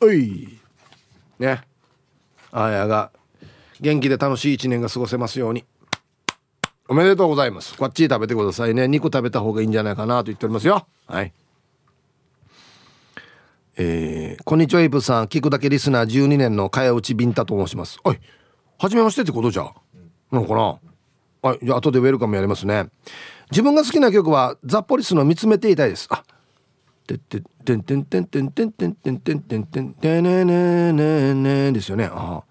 うおい。ね。あやが元気で楽しい一年が過ごせますように。おめでとうございます。こっち食べてくださいね。肉食べた方がいいんじゃないかなと言っておりますよ。はいえー、こんにちはイブさん。聞くだけリスナー12年の茅内ビンタと申します。はい初めましてってことじゃ？なのかな？はいじゃあ後でウェルカムやりますね。自分が好きな曲はザ・ポリスの見つめていたいです。あてっててんてんてんてんてんてんてんてんてんてんてねねねねですよねあ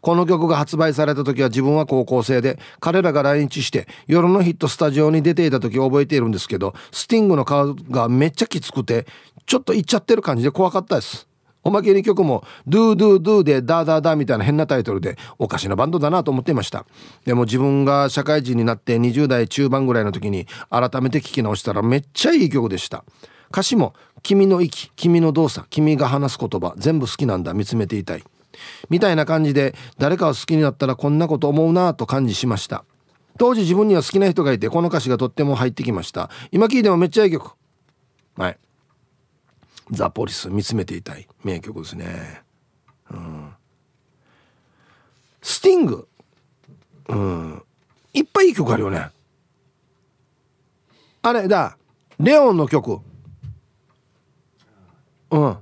この曲が発売された時は自分は高校生で彼らが来日して夜のヒットスタジオに出ていた時覚えているんですけどスティングの顔がめっちゃきつくてちょっといっちゃってる感じで怖かったです。おまけに曲も「ドゥドゥドゥでダーダーダー」みたいな変なタイトルでおかしなバンドだなと思っていました。でも自分が社会人になって20代中盤ぐらいの時に改めて聞き直したらめっちゃいい曲でした。歌詞も「君の息君の動作君が話す言葉全部好きなんだ見つめていたい」みたいな感じで誰かを好きになったらこんなこと思うなぁと感じしました。当時自分には好きな人がいてこの歌詞がとっても入ってきました。今聴いてもめっちゃいい曲。はい。ザ・ポリス見つめていたい名曲ですね。うん。スティングうん。いっぱいいい曲あるよね。あれだ。レオンの曲。うん。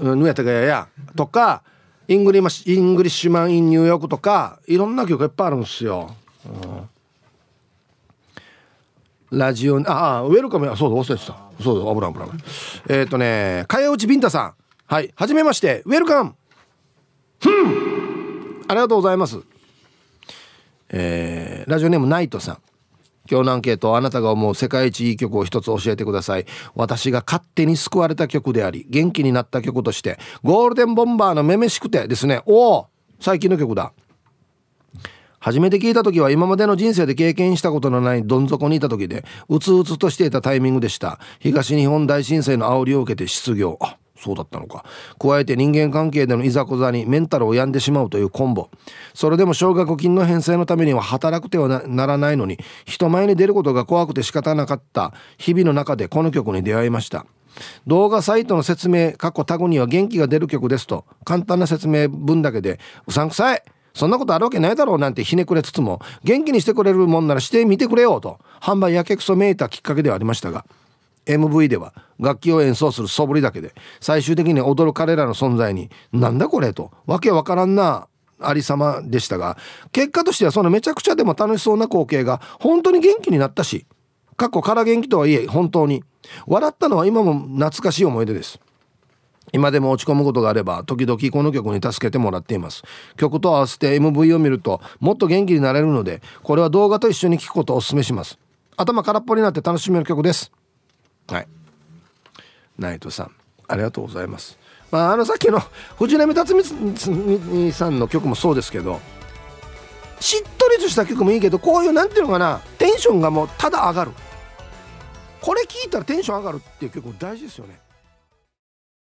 ヌエタガヤやとかイングリマイングリッシュマン・イン・ニューヨークとかいろんな曲いっぱいあるんですよ、うん、ラジオああウェルカムや。そうだ忘れてた。そうだ危ない危ない。えっ、ー、とねかやうちビンタさん。はいはじめまして。ウェルカム。ふん。ありがとうございます。えー、ラジオネームナイトさん。今日のアンケートあなたが思う世界一いい曲を一つ教えてください。私が勝手に救われた曲であり元気になった曲としてゴールデンボンバーのめめしくてですね。おお最近の曲だ。初めて聞いた時は今までの人生で経験したことのないどん底にいた時でうつうつとしていたタイミングでした。東日本大震災の煽りを受けて失業。あそうだったのか。加えて人間関係でのいざこざにメンタルを病んでしまうというコンボ。それでも奨学金の返済のためには働くてはならないのに人前に出ることが怖くて仕方なかった。日々の中でこの曲に出会いました。動画サイトの説明過去タグには元気が出る曲ですと簡単な説明文だけでうさんくさい。そんなことあるわけないだろうなんてひねくれつつも元気にしてくれるもんならしてみてくれよと販売やけくそめいたきっかけではありましたが MV では楽器を演奏する素振りだけで最終的に踊る彼らの存在になんだこれとわけわからんなありさまでしたが結果としてはそのめちゃくちゃでも楽しそうな光景が本当に元気になったし過去から元気とはいえ本当に笑ったのは今も懐かしい思い出です。今でも落ち込むことがあれば時々この曲に助けてもらっています。曲と合わせて MV を見るともっと元気になれるのでこれは動画と一緒に聴くことをお勧めします。頭空っぽになって楽しめる曲です。はい。ナイトさんありがとうございます。まああのさっきの藤波辰巳さんの曲もそうですけどしっとりとした曲もいいけどこういうなんていうのかなテンションがもうただ上がる。これ聞いたらテンション上がるっていう曲大事ですよね。